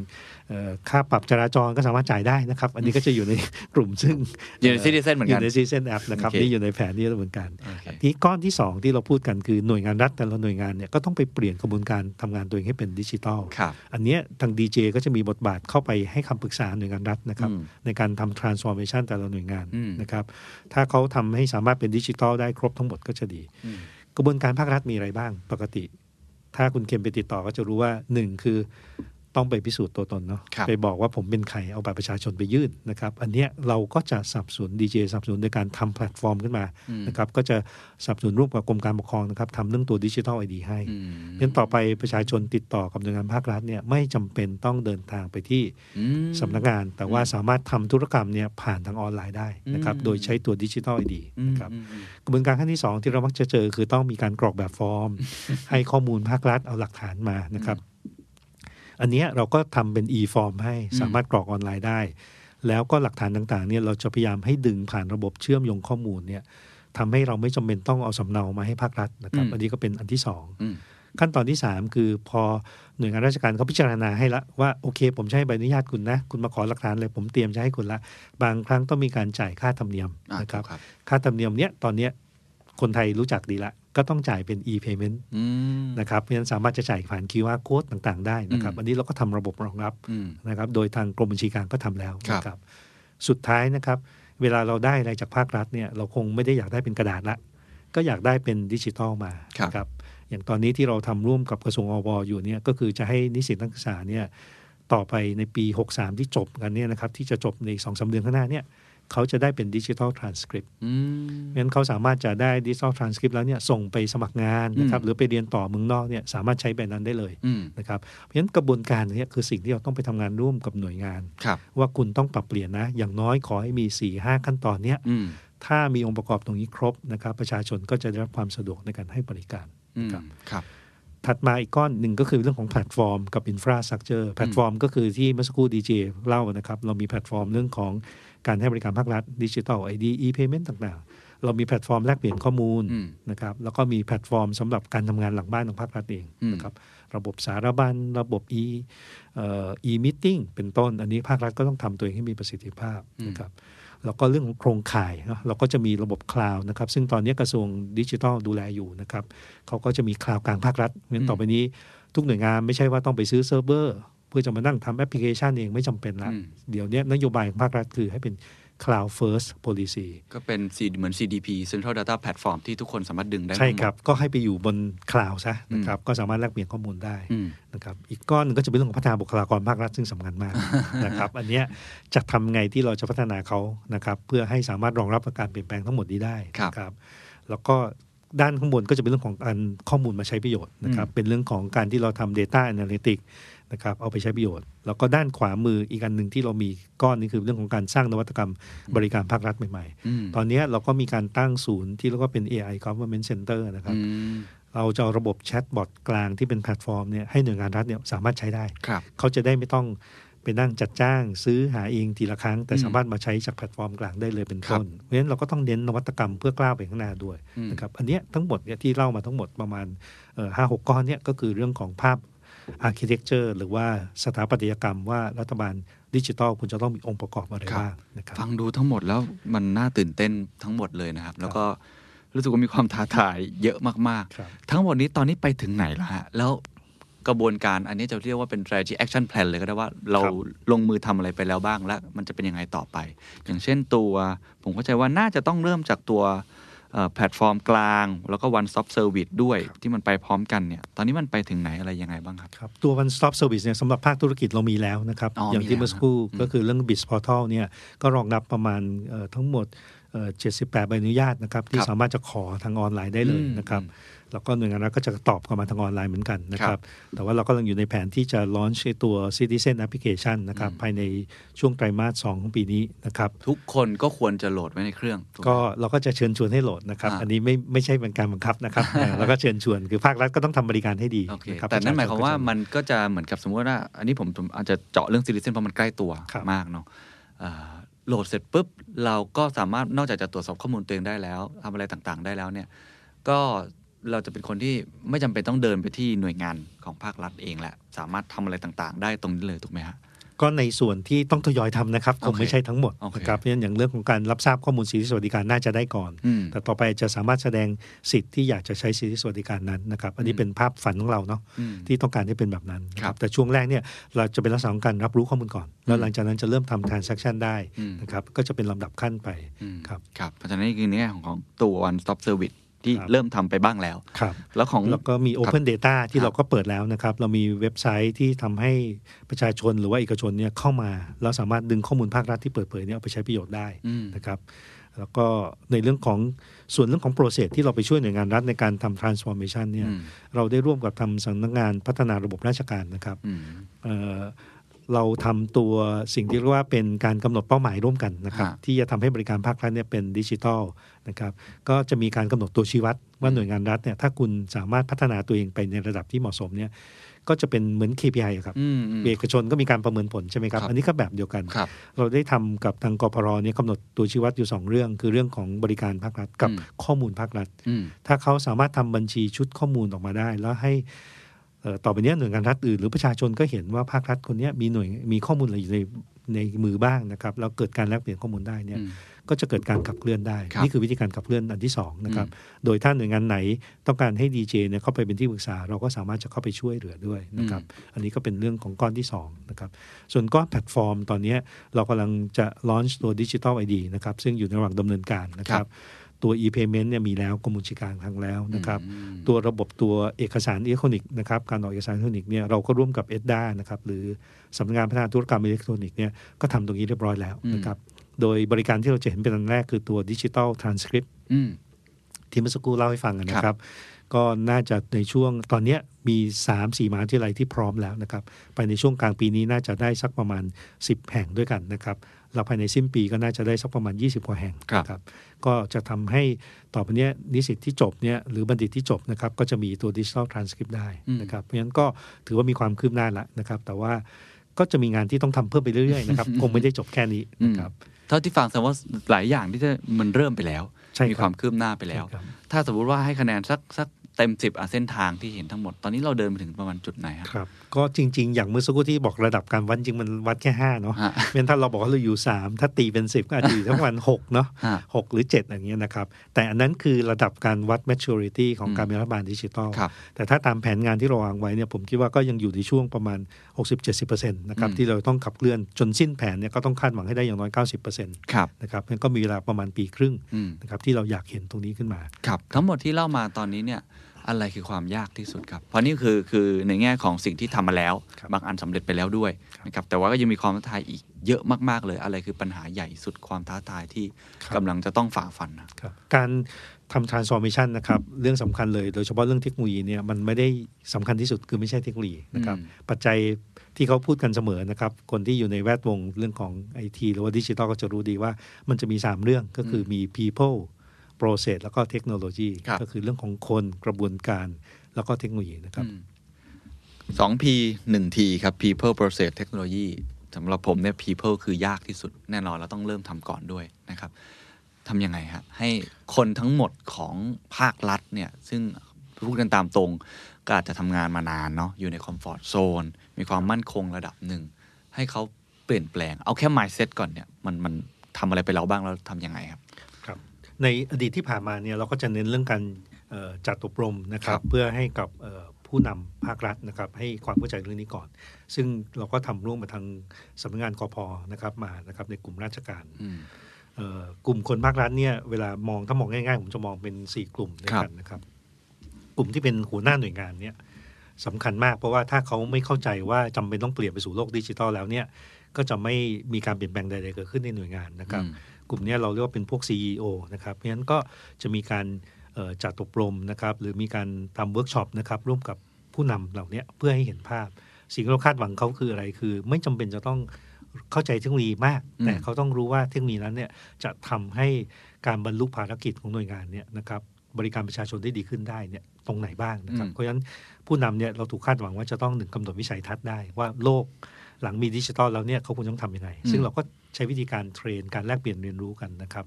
เอ่อค่าปรับจราจรก็สามารถจ่ายได้นะครับ อันนี้ก็จะอยู่ในกลุ่มซึ่งอยู่ใน Citizen เหมือนอกันยู่ในซีเซนแอปนะครับโอเคนี่อยู่ในแผนนี้เหมือนกันโอเคทีก้อนที่สองที่เราพูดกันคือหน่วยงานรัฐแต่ละหน่วยงานเนี่ยก็ต้องไปเปลี่ยนกระบวนการทำงานตัวเองให้เป็นดิจิทัลครับอันเนี้ยทางดีเจก็จะมีบทบาทเข้าไปให้คำปรึกษาหน่วยงานรัฐนะครับอืมในการทำ transformation แต่ละหน่วยงานอืมนะครับถ้าเขาทำให้สามารถเป็นดิจิทัลได้ครบทั้งหมดก็จะดีอืมกระบวนการภาครัฐมีอะไรบ้างปกติ ถ้าคุณเค็มไปติดต่อก็จะรู้ว่าหนึ่งคือ ต้องไปพิสูจน์ตัวตนเนาะครับไปบอกว่าผมเป็นใครเอาบัตรประชาชนไปยื่นนะครับ อันเนี้ยเราก็จะสนับสนุนดีเจสนับสนุนในการทำแพลตฟอร์มขึ้นมาอืมนะครับก็จะสนับสนุนร่วมกับกรมการปกครองนะครับทำเรื่องตัวดิจิทัลไอดีให้อืมเพราะฉะนั้นต่อไปประชาชนติดต่อกับหน่วยงานภาครัฐเนี่ยไม่จำเป็นต้องเดินทางไปที่อืมสำนักงาน แต่ว่าสามารถทำธุรกรรมเนี่ยผ่านทางออนไลน์ได้นะครับอืมโดยใช้ตัวดิจิทัลไอดีอืมนะครับอืมอืมกระบวนการขั้นที่ 2 ที่เรามักจะเจอคือต้องมีการกรอกแบบฟอร์ม ให้ข้อมูลภาครัฐเอาหลักฐานมานะครับ อันเนี้ยเราก็ทำเป็น e-form ให้สามารถกรอกออนไลน์ได้ แล้วก็หลักฐานต่างๆเนี่ยเราจะพยายามให้ดึงผ่านระบบเชื่อมโยงข้อมูลเนี่ยทำให้เราไม่จำเป็นต้องเอาสำเนามาให้ภาครัฐนะครับอืมอันนี้ก็เป็นอันที่สองอืมขั้นตอนที่ 3 คือพอหน่วยงานราชการเขาพิจารณาให้ละว่าโอเค ผมจะให้ใบอนุญาตคุณนะ คุณมาขอหลักฐานเลยผมเตรียมจะให้คุณละ บางครั้งต้องมีการจ่ายค่าธรรมเนียมอ่านะครับครับ ค่าธรรมเนียมเนี้ยตอนเนี้ยคนไทยรู้จักดีละ ก็ต้องจ่ายเป็น e-payment อืมนะครับ เพราะฉะนั้นสามารถจะจ่ายผ่าน QR code ต่างๆ ได้นะครับอืมอันนี้เราก็ทำระบบรองรับอืมนะครับ โดยทางกรมบัญชีกลางก็ทำแล้วครับนะครับ สุดท้ายนะครับ เวลาเราได้อะไรจากภาครัฐเนี่ยเราคงไม่ได้อยากได้เป็นกระดาษละ ก็อยากได้เป็นดิจิทัลมาครับนะครับอย่างตอนนี้ที่เราทำร่วมกับกระทรวงอวอยู่เนี่ยก็คือจะให้นิสิตนักศึกษาเนี่ยต่อไปในปี 63 ที่จบกันเนี่ยนะครับที่จะจบในสองสาเดือนข้างหน้าเนี่ย เขาจะได้เป็นดิจิทัลทรานสคริปต์อืมงั้นเขาสามารถจะได้ดิจิทัลทรานสคริปต์แล้วเนี่ยส่งไปสมัครงานนะครับอืมหรือไปเรียนต่อเมืองนอกเนี่ยสามารถใช้แบบนั้นได้เลยอืมนะครับเพราะฉะนั้นกระบวนการเนี้คือสิ่งที่เราต้องไปทำงานร่วมกับหน่วยงานครับว่าคุณต้องปรับเปลี่ยนนะ อย่างน้อยขอให้มี4ี่ห้าขั้นตอนเนี้ยอืมถ้ามีองค์ประกอบตรงนี้ครบนะครับประชาชนก็จะได้รับความสะดวกในการให้บริการอืมครับครับถัดมาอีกก้อนหนึ่งก็คือเรื่องของแพลตฟอร์มกับ infrastructure แพลตฟอร์มก็คือที่เมื่อสักครู่ DGA เล่านะครับ เรามีแพลตฟอร์มเรื่องของ การให้บริการภาครัฐ digital ID e-payment ต่างๆ เรามีแพลตฟอร์มแลกเปลี่ยนข้อมูลอืมนะครับแล้วก็มีแพลตฟอร์มสำหรับการทำงานหลังบ้านของภาครัฐเองอืมนะครับระบบสารบรรณระบบ e เอ่อ e meeting เป็นต้น อันนี้ภาครัฐก็ต้องทำตัวเองให้มีประสิทธิภาพนะครับแล้วก็เรื่องของโครงข่ายเนอะเราก็จะมีระบบคลาวด์นะครับ ซึ่งตอนนี้กระทรวงดิจิทัลดูแลอยู่นะครับเขาก็จะมีคลาวด์กลางภาครัฐเพราะฉะนั้นต่อไปนี้ทุกหน่วยงานไม่ใช่ว่าต้องไปซื้อเซิร์ฟเวอร์ เพื่อจะมานั่งทำแอปพลิเคชันเองไม่จำเป็นละอืมเดี๋ยวนี้นโยบายของภาครัฐคือให้เป็น cloud first policy ก็เป็น C เหมือน CDP Central Data Platform ที่ทุกคนสามารถดึงได้ ใช่ทั้งหมดครับ ก็ให้ไปอยู่บนคลาวด์ซะนะครับ ก็สามารถแลกเปลี่ยนข้อมูลได้อืมนะครับ อีกก้อนหนึ่งก็จะเป็นเรื่องของพัฒนาบุคลากรภาครัฐซึ่งสำคัญมากนะครับ อันเนี้ยจะทำไงที่เราจะพัฒนาเขานะครับ เพื่อให้สามารถรองรับการเปลี่ยนแปลงทั้งหมดนี้ได้ครับนะครับ แล้วก็ด้านข้างบนก็จะเป็นเรื่องของการข้อมูลมาใช้ประโยชน์นะครับ เป็นเรื่องของการที่เราทำ Data Analytics นะครับเอาไปใช้ประโยชน์ แล้วก็ด้านขวามืออีกอันหนึ่งที่เรามีก้อนนี้คือเรื่องของการสร้างนวัตกรรมบริการภาครัฐใหม่อืมๆตอนเนี้ยเราก็มีการตั้งศูนย์ที่เรียกว่าเป็น AI Government Center นะครับอืมเราจะเอาระบบแชทบอทกลางที่เป็นแพลตฟอร์มเนี่ยให้หน่วยงานรัฐเนี่ยสามารถใช้ได้ครับเขาจะได้ไม่ต้องไปนั่งจัดจ้างซื้อหาเองทีละครั้ง แต่อืมสามารถมาใช้จากแพลตฟอร์มกลางได้เลยเป็นต้นครับเพราะฉะนั้นเราก็ต้องเน้นนวัตกรรมเพื่อก้าวไปข้างหน้าด้วยอืมนะครับอันเนี้ยทั้งหมดเนี่ยที่เล่ามาทั้งหมดประมาณห้าหกก้อนเนี่ยก็คือเรื่องของภาพ architecture หรือว่าสถาปัตยกรรมว่ารัฐบาลดิจิทัลคุณจะต้องมีองค์ประกอบอะไรครับบ้างนะครับฟังดูทั้งหมดแล้วมันน่าตื่นเต้นทั้งหมดเลยนะครับ แล้วก็รู้สึกว่ามีความท้าทายเยอะมากครับๆทั้งหมดนี้ตอนนี้ไปถึงไหนแล้วฮะแล้วกระบวนการอันนี้จะเรียกว่าเป็น strategy action plan เลยก็ได้ว่าเราครับลงมือทำอะไรไปแล้วบ้างและมันจะเป็นยังไงต่อไป อย่างเช่นตัว ผมเข้าใจว่าน่าจะต้องเริ่มจากตัวเอ่อ แพลตฟอร์มกลาง แล้วก็ one stop service ด้วยที่มันไปพร้อมกันเนี่ยตอนนี้มันไปถึงไหนอะไรยังไงบ้างครับครับตัว one stop service เนี่ยสำหรับภาคธุรกิจเรามีแล้วนะครับอ๋ออย่างมีที่แล้วเมื่อสักครู่นะก็คือเรื่อง biz portal เนี่ยก็รองรับประมาณเอ่อทั้งหมดเอ่อ78ใบอนุญาตนะครับที่ครับสามารถจะขอทางออนไลน์ได้เลยอืมนะครับอืม แล้วก็หน่วยงานรัฐก็จะตอบกลับมาทางออนไลน์เหมือนกันนะครับครับแต่ว่าเรากำลังอยู่ในแผนที่จะ launch ไอ้ตัว citizen application นะครับอืมภายในช่วงไตรมาส2ของปีนี้นะครับ ทุกคนก็ควรจะโหลดไว้ในเครื่องถูกไหมก็เราก็จะเชิญชวนให้โหลดนะครับอ่าอันนี้ไม่ไม่ใช่เป็นการบังคับนะครับเออเราก็เชิญชวนคือภาครัฐก็ต้องทำบริการให้ดีโอเคนะครับแต่นั่นหมายความว่าประชาชนก็จะมันก็จะเหมือนกับสมมติว่า อันนี้ผมผมอาจจะเจาะเรื่อง citizen เพราะมันใกล้ตัวครับมากเนาะอ่าโหลดเสร็จปุ๊บเราก็สามารถนอกจากจะตรวจสอบข้อมูลตัวเองได้แล้วทำอะไรต่างๆ ได้แล้วเนี่ยก็ เราจะเป็นคนที่ไม่จำเป็นต้องเดินไปที่หน่วยงานของภาครัฐเองแหละ สามารถทำอะไรต่างๆ ได้ตรงนี้เลยถูกไหมฮะก็ในส่วนที่ต้องทยอยทำนะครับคงโอเคไม่ใช่ทั้งหมดโอเคนะครับเพราะฉะนั้นอย่างเรื่องของการรับทราบข้อมูลสิทธิสวัสดิการน่าจะได้ก่อนอืมแต่ต่อไปจะสามารถแสดงสิทธิ์ที่อยากจะใช้สิทธิสวัสดิการนั้นนะครับอันนี้อืมเป็นภาพฝันของเราเนาะอืมที่ต้องการให้เป็นแบบนั้นนะคครัรับบแต่ช่วงแรกเนี่ยเราจะเป็นลักษณะของการรับรู้ข้อมูลก่อน แล้วหลังจากนั้นจะเริ่มทำ transaction ได้อืมนะครับก็จะเป็นลำดับขั้นไปอืมครับครับเพราะฉะนั้นนี่คือในแง่ของของตัว one stop service ที่ครับเริ่มทำไปบ้างแล้วครับแล้วของแล้วก็มี Open Data ที่เราก็เปิดแล้วนะครับ เรามีเว็บไซต์ที่ทำให้ประชาชนหรือว่าเอกชนเนี่ยเข้ามาเราสามารถดึงข้อมูลภาครัฐที่เปิดเผยเนี่ยเอาไปใช้ประโยชน์ได้อืมนะครับแล้วก็ในเรื่องของส่วนเรื่องของ process ที่เราไปช่วยหน่วยงานรัฐในการทำ transformation เนี่ยอืมเราได้ร่วมกับทำสำนักงานพัฒนาระบบราชการนะครับอืมเอ่อเราทำตัวสิ่งที่เรียกว่าเป็นการกำหนดเป้าหมายร่วมกันนะครับฮะที่จะทำให้บริการภาครัฐเนี่ยเป็นดิจิทัล นะครับก็จะมีการกำหนดตัวชี้วัดว่าหน่วยงานรัฐเนี่ยถ้าคุณสามารถพัฒนาตัวเองไปในระดับที่เหมาะสมเนี่ยก็จะเป็นเหมือน KPI อะครับอืมอืมเอกชนก็มีการประเมินผลใช่ไหมครับครับอันนี้ก็แบบเดียวกันครับเราได้ทำกับทางกพรเนี่ยกำหนดตัวชี้วัดอยู่ 2 เรื่อง คือเรื่องของบริการภาครัฐกับอืมข้อมูลภาครัฐอืมถ้าเขาสามารถทำบัญชีชุดข้อมูลออกมาได้ แล้วให้เอ่อต่อไปเนี้ยหน่วยงานรัฐอื่นหรือประชาชนก็เห็นว่าภาครัฐคนเนี้ยมีหน่วยมีข้อมูลอะไรอยู่ในในมือบ้างนะครับแล้วเกิดการแลกเปลี่ยนข้อมูลได้เนี่ยอืม ก็จะเกิดการขับเคลื่อนได้ครับนี่คือวิธีการขับเคลื่อนอันที่สองนะครับโดยถ้าหน่วยงานไหนต้องการให้ DGA เนี่ยเข้าไปเป็นที่ปรึกษา เราก็สามารถจะเข้าไปช่วยเหลือด้วยนะครับอันนี้ก็เป็นเรื่องของก้อนที่สองนะครับส่วนก้อนแพลตฟอร์ม ตอนเนี้ยเรากำลังจะ launch ตัว Digital ID นะครับซึ่งอยู่ในระหว่างดำเนินการนะครับตัว e-payment เนี่ยมีแล้วกรมบัญชีกลางทำแล้วนะครับอืมตัวระบบตัวเอกสารอิเล็กทรอนิกส์นะครับการออกเอกสารอิเล็กทรอนิกส์เนี่ยเราก็ร่วมกับ ETDA นะครับหรือสำนักงานพัฒนาธุรกรรมอิเล็กทรอนิกส์เนี่ยก็ทำตรงนี้เรียบร้อยแล้วนะครับ โดยบริการที่เราจะเห็นเป็นอันแรกคือตัวดิจิ t a ลทรานสคริปอืมที่เมื่อสักครู่เล่าให้ฟังนะคครัรับบก็น่าจะในช่วงตอนเนี้ยมี 3 4มหาวิทยาลัยที่พร้อมแล้วนะครับภายในช่วงกลางปีนี้น่าจะได้สักประมาณ 10 แห่งด้วยกันนะครับแล้วภายในสิ้นปีก็น่าจะได้สักประมาณ 20 กว่าแห่งครับนะครับก็จะทำให้ต่อไปเนี้ยนิสิตที่จบเนี่ยหรือบัณฑิตที่จบนะครับก็จะมีตัวดิจิทัลทรานสคริปได้นะครับ เพราะฉะนั้นก็ถือว่ามีความคืบหน้าแล้วนะครับ แต่ว่าก็จะมีงานที่ต้องทำเพิ่มไปเรื่อยๆนะครับ คงไม่ได้จบแค่นี้นะครับ เท่าที่ฟังแสดงว่าหลายอย่างที่จะมันเริ่มไปแล้ว ใช่ครับ มีความคืบหน้าไปแล้วใช่ครับถ้าสมมติว่าให้คะแนนสักสัก เต็มสิบอะเส้นทางที่เห็นทั้งหมด ตอนนี้เราเดินไปถึงประมาณจุดไหนฮะครับ ก็จริง ๆ อย่างเมื่อสักครู่ที่บอกระดับการวัดจริงมันวัดแค่ห้าเนาะฮะเป็นถ้าเราบอกว่าเราอยู่3ถ้าตีเป็น10ก็อาจจะอยู่ทั้งวัน6เนาะฮะ6หรือ7อย่างเงี้ยนะครับ แต่อันนั้นคือระดับการวัด maturity ของอืมการเป็นรัฐบาลดิจิทัลครับแต่ถ้าตามแผนงานที่เราวางไว้เนี่ยผมคิดว่าก็ยังอยู่ในช่วงประมาณ 60-70%นะครับอืมที่เราต้องขับเคลื่อนจนสิ้นแผนเนี่ยก็ต้องคาดหวังให้ได้อย่างน้อย 90%นครับะครับงั้นก็มีเวลาประมาณปีครึ่งอืมนะครับที่เราอยากเห็นตรงนี้ขึ้นมาครับทั้งหมดที่เล่ามาตอนนี้เนี่ย อะไรคือความยากที่สุดครับ เพราะนี่คือคือในแง่ของสิ่งที่ทำมาแล้วครับบางอันสำเร็จไปแล้วด้วยครับนะครับแต่ว่าก็ยังมีความท้าทายอีกเยอะมาก ๆ เลย อะไรคือปัญหาใหญ่สุดความท้าทายที่ครับกำลังจะต้องฝ่าฟันนะครับการทำ transformation นะครับ เรื่องสำคัญเลยโดยเฉพาะเรื่องเทคโนโลยีเนี่ยมันไม่ได้สำคัญที่สุดคือไม่ใช่เทคโนโลยีนะครับอืมปัจจัยที่เขาพูดกันเสมอนะครับ คนที่อยู่ในแวดวงเรื่องของไอทีหรือว่าดิจิทัลก็จะรู้ดีว่ามันจะมี 3 เรื่องก็คือมี people process แล้วก็เทคโนโลยีครับก็คือเรื่องของคนกระบวนการแล้วก็เทคโนโลยีนะครับสอง P หนึ่ง T ครับ people process technology สำหรับผมเนี่ย people คือยากที่สุดแน่นอนเราต้องเริ่มทำก่อนด้วยนะครับทำยังไงฮะให้คนทั้งหมดของภาครัฐเนี่ยซึ่งพูดกันตามตรงก็อาจจะทำงานมานานเนาะอยู่ในคอมฟอร์ทโซนมีความมั่นคงระดับหนึ่ง ให้เขาเปลี่ยนแปลง เอาแค่ mindset ก่อนเนี่ย มันมันทำอะไรไปแล้วบ้างแล้วทำยังไงครับครับ ในอดีตที่ผ่านมาเนี่ยเราก็จะเน้นเรื่องการเอ่อจัดอบรมนะครัครับบเพื่อให้กับเอ่อผู้นำภาครัฐนะครับให้ความเข้าใจเรื่องนี้ก่อน ซึ่งเราก็ทำร่วมมาทางสำนักงานกพนะครับมานะครับในกลุ่มราชการอืมเอ่อกลุ่มคนภาครัฐเนี่ยเวลามองถ้ามองง่ายๆผมจะมองเป็น 4 กลุ่มด้วยกันนะครับ กลุ่มที่เป็นหัวหน้าหน่วยงานเนี่ยสำคัญมากเพราะว่าถ้าเขาไม่เข้าใจว่าจำเป็นต้องเปลี่ยนไปสู่โลกดิจิทัลแล้วเนี่ยก็จะไม่มีการเปลี่ยนแปลงใดๆเกิดขึ้นในหน่วยงานนะครับอืม กลุ่มเนี้ยเราเรียกว่าเป็นพวก CEO นะครับ เพราะฉะนั้นก็จะมีการเอ่อจัดอบรมนะครับ หรือมีการทำเวิร์กช็อปนะครับ ร่วมกับผู้นำเหล่าเนี้ยเพื่อให้เห็นภาพ สิ่งที่เราคาดหวังเขาคืออะไรคือ ไม่จำเป็นจะต้องเข้าใจเทคโนโลยีมากอืมแต่เขาต้องรู้ว่าเทคโนโลยีนั้นเนี่ยจะทำให้การบรรลุภารกิจของหน่วยงานเนี่ยนะครับบริการประชาชนได้ดีขึ้นได้เนี่ยตรงไหนบ้างนะครับ เพราะฉะนั้นผู้นำเนี่ยเราถูกคาดหวังว่าจะต้องหนึ่งกำหนดวิสัยทัศน์ได้ว่าโลก หลังมีดิจิทัลแล้วเนี่ยเขาควรต้องทำยังไง ซึ่งเราก็ใช้วิธีการเทรนการแลกเปลี่ยนเรียนรู้กันนะครับ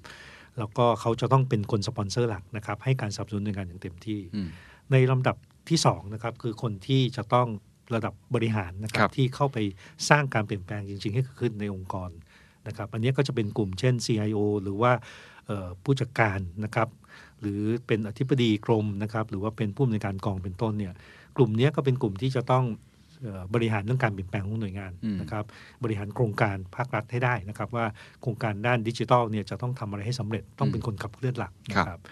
แล้วก็เขาจะต้องเป็นคนสปอนเซอร์หลักนะครับ ให้การสนับสนุนหน่วยงานอย่างเต็มที่อืมในลำดับที่2นะครับคือคนที่จะต้องระดับบริหารนะครัครับบที่เข้าไปสร้างการเปลี่ยนแปลงจริง ๆ ให้เกิดขึ้นในองค์กรนะครับอันนี้ก็จะเป็นกลุ่มเช่น CIO หรือว่าเอ่อผู้จัดการนะครับ หรือเป็นอธิบดีกรมนะครับ หรือว่าเป็นผู้อำนวยการกองเป็นต้นเนี่ย กลุ่มเนี้ยก็เป็นกลุ่มที่จะต้องเอ่อ บริหารเรื่องการเปลี่ยนแปลงของหน่วยงานอืมนะครับบริหารโครงการภาครัฐให้ได้นะครับ ว่าโครงการด้านดิจิทัลเนี่ยจะต้องทำอะไรให้สำเร็จต้องเป็นคนขับเคลื่อนหลักนะคครัรับบ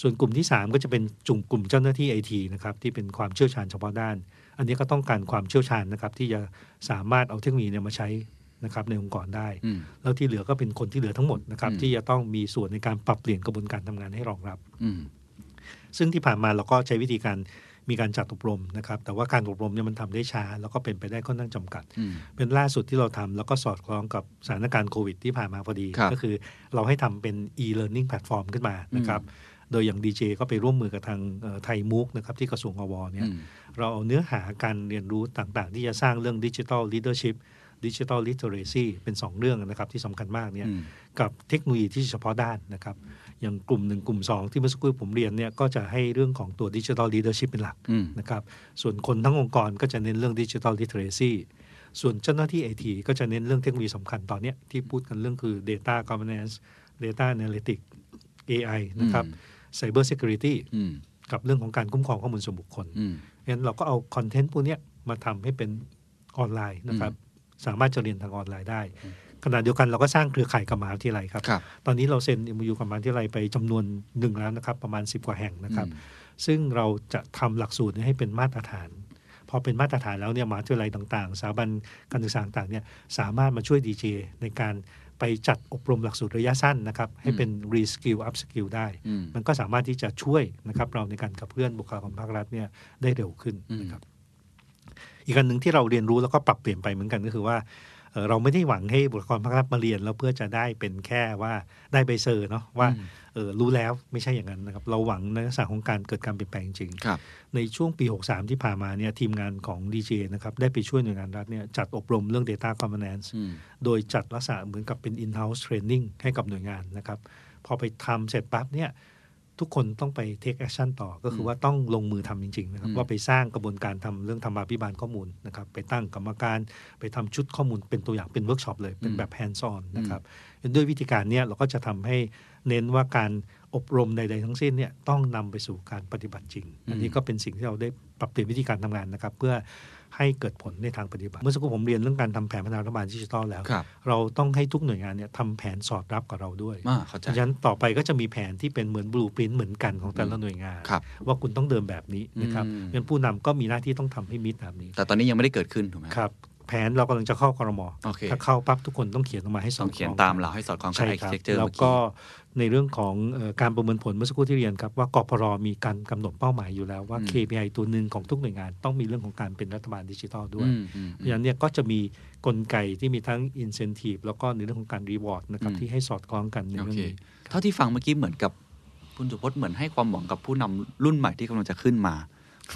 ส่วนกลุ่มที่ 3 ก็จะเป็นจุ่มกลุ่มเจ้าหน้าที่ไอทีนะครับที่เป็นความเชี่ยวชาญเฉพาะด้าน อันนี้ก็ต้องการความเชี่ยวชาญนะครับที่จะสามารถเอาเทคโนโลยีเนี่ยมาใช้นะครับในองค์กรได้อืมแล้วที่เหลือก็เป็นคนที่เหลือทั้งหมดนะครับอืมที่จะต้องมีส่วนในการปรับเปลี่ยนกระบวนการทำงานให้รองรับอืมซึ่งที่ผ่านมาเราก็ใช้วิธีการ มีการจัดอบรมนะครับ แต่ว่าการอบรมเนี่ยมันทำได้ช้า แล้วก็เป็นไปได้ค่อนข้างจำกัดอืมเป็นล่าสุดที่เราทำแล้วก็สอดคล้องกับสถานการณ์โควิดที่ผ่านมาพอดีครับก็คือเราให้ทำเป็น e-learning platform ขึ้นมานะครับโดยอย่าง DGA ก็ไปร่วมมือกับทางเอ่อ Thai MOOC นะครับที่กระทรวงอว. เนี่ยอืมเราเอาเนื้อหาการเรียนรู้ต่างๆ ที่จะสร้างเรื่อง digital leadership digital literacy เป็น 2 เรื่องนะครับที่สำคัญมากเนี่ยอืมกับเทคโนโลยีที่เฉพาะด้านนะครับ อย่างกลุ่มหนึ่งกลุ่ม 2 ที่เมื่อสักครู่ผมเรียนเนี่ยก็จะให้เรื่องของตัว digital leadership เป็นหลักอืมนะครับส่วนคนทั้งองค์กรก็จะเน้นเรื่อง digital literacy ส่วนเจ้าหน้าที่ไอทีก็จะเน้นเรื่องเทคโนโลยีสำคัญตอนเนี้ยที่พูดกันเรื่องคือ Data Governance Data Analytics AI นะครับ Cyber Security อืมกับเรื่องของการคุ้มครองข้อมูลส่วนบุคคลอืมงั้นเราก็เอาคอนเทนต์พวกเนี้ยมาทำให้เป็นออนไลน์นะครับ สามารถจะเรียนทางออนไลน์ได้ ขณะเดียวกันเราก็สร้างเครือข่ายกับมหาวิทยาลัยครับ ครับ ตอนนี้เราเซ็น MOU กับมหาวิทยาลัยไปจำนวนหนึ่งแล้วนะครับ ประมาณ 10 กว่าแห่งนะครับอืมซึ่งเราจะทำหลักสูตรนี้ให้เป็นมาตรฐาน พอเป็นมาตรฐานแล้วเนี่ยมหาวิทยาลัยต่างๆสถาบันการศึกษาต่างๆเนี่ยสามารถมาช่วยดีเจในการไปจัดอบรมหลักสูตรระยะสั้นนะครับ ให้เป็น re skill up skill ได้ อืม มันก็สามารถที่จะช่วยนะครับเราในการขับเคลื่อนบุคลากรภาครัฐเนี่ยได้เร็วขึ้นนะครับ อีกอันหนึ่งที่เราเรียนรู้แล้วก็ปรับเปลี่ยนไปเหมือนกันก็คือว่า เอ่อเราไม่ได้หวังให้บุคลากรภาครัฐมาเรียน แล้วเพื่อจะได้เป็นแค่ว่าได้ใบเซอร์เนาะว่าอืมเออรู้แล้วไม่ใช่อย่างนั้นนะครับ เราหวังในลักษณะของการเกิดการเปลี่ยนแปลงจริงครับในช่วงปี 63 ที่ผ่านมาเนี่ยทีมงานของ DJ นะครับ ได้ไปช่วยหน่วยงานรัฐเนี่ยจัดอบรมเรื่อง Data Governance อืมโดยจัดลักษณะเหมือนกับเป็น in-house training ให้กับหน่วยงานนะครับ พอไปทำเสร็จปั๊บเนี่ย ทุกคนต้องไป take action ต่อ ก็คือว่าต้องลงมือทำจริง ๆ นะครับอืมว่าไปสร้างกระบวนการทำเรื่องธรรมาภิบาลข้อมูลนะครับ ไปตั้งกรรมการไปทำชุดข้อมูลเป็นตัวอย่างเป็นเวิร์กช็อปเลย เป็นแบบ hands on นะครับ ด้วยวิธีการเนี้ยเราก็จะทำให้เน้นว่าการอบรมใด ๆ ทั้งสิ้นเนี่ยต้องนำไปสู่การปฏิบัติจริง อันนี้ก็เป็นสิ่งที่เราได้ปรับเปลี่ยนวิธีการทำงานนะครับ เพื่อ ให้เกิดผลในทางปฏิบัติ เมื่อสักครู่ผมเรียนเรื่องการทำแผนพัฒนารัฐบาลดิจิทัลแล้วครับเราต้องให้ทุกหน่วยงานเนี่ยทำแผนสอดรับกับเราด้วยอ่าเข้าใจเพราะฉะนั้นต่อไปก็จะมีแผนที่เป็นเหมือน blueprint เหมือนกันของแต่ละหน่วยงานครับว่าคุณต้องเดินแบบนี้นะครับอืมงั้นผู้นำก็มีหน้าที่ต้องทำให้มิตรแบบนี้ แต่ตอนนี้ยังไม่ได้เกิดขึ้นถูกไหมครับ แผนเรากำลังจะเข้าครมโอเคถ้าเข้าปั๊บทุกคนต้องเขียนออกมาให้สอต้อดงคเขียนล้องตามเราให้สอดคล้องกับใช่ไอครับเทคเจอร์แล้วเมื่อกี้ก็ในเรื่องของเอ่อการประเมินผลเมื่อสักครู่ที่เรียนครับ ว่ากพรมีการกำหนดเป้าหมายอยู่แล้วว่าอืม KPI ตัวหนึ่งของทุกหน่วยงาน ต้องมีเรื่องของการเป็นรัฐบาลดิจิทัลด้วยอืมอืมเพราะฉะนั้นเนี่ยก็จะมีกลไกที่มีทั้ง incentive แล้วก็ในเรื่องของการ reward นะครับอืมที่ให้สอดคล้องกันในโอเรื่อเคงนี้เท่าที่ฟังเมื่อกี้เหมือนกับคุณสุพจน์เหมือนให้ความหวังกับผู้นำรุ่นใหม่ที่กำลังจะขึ้นมา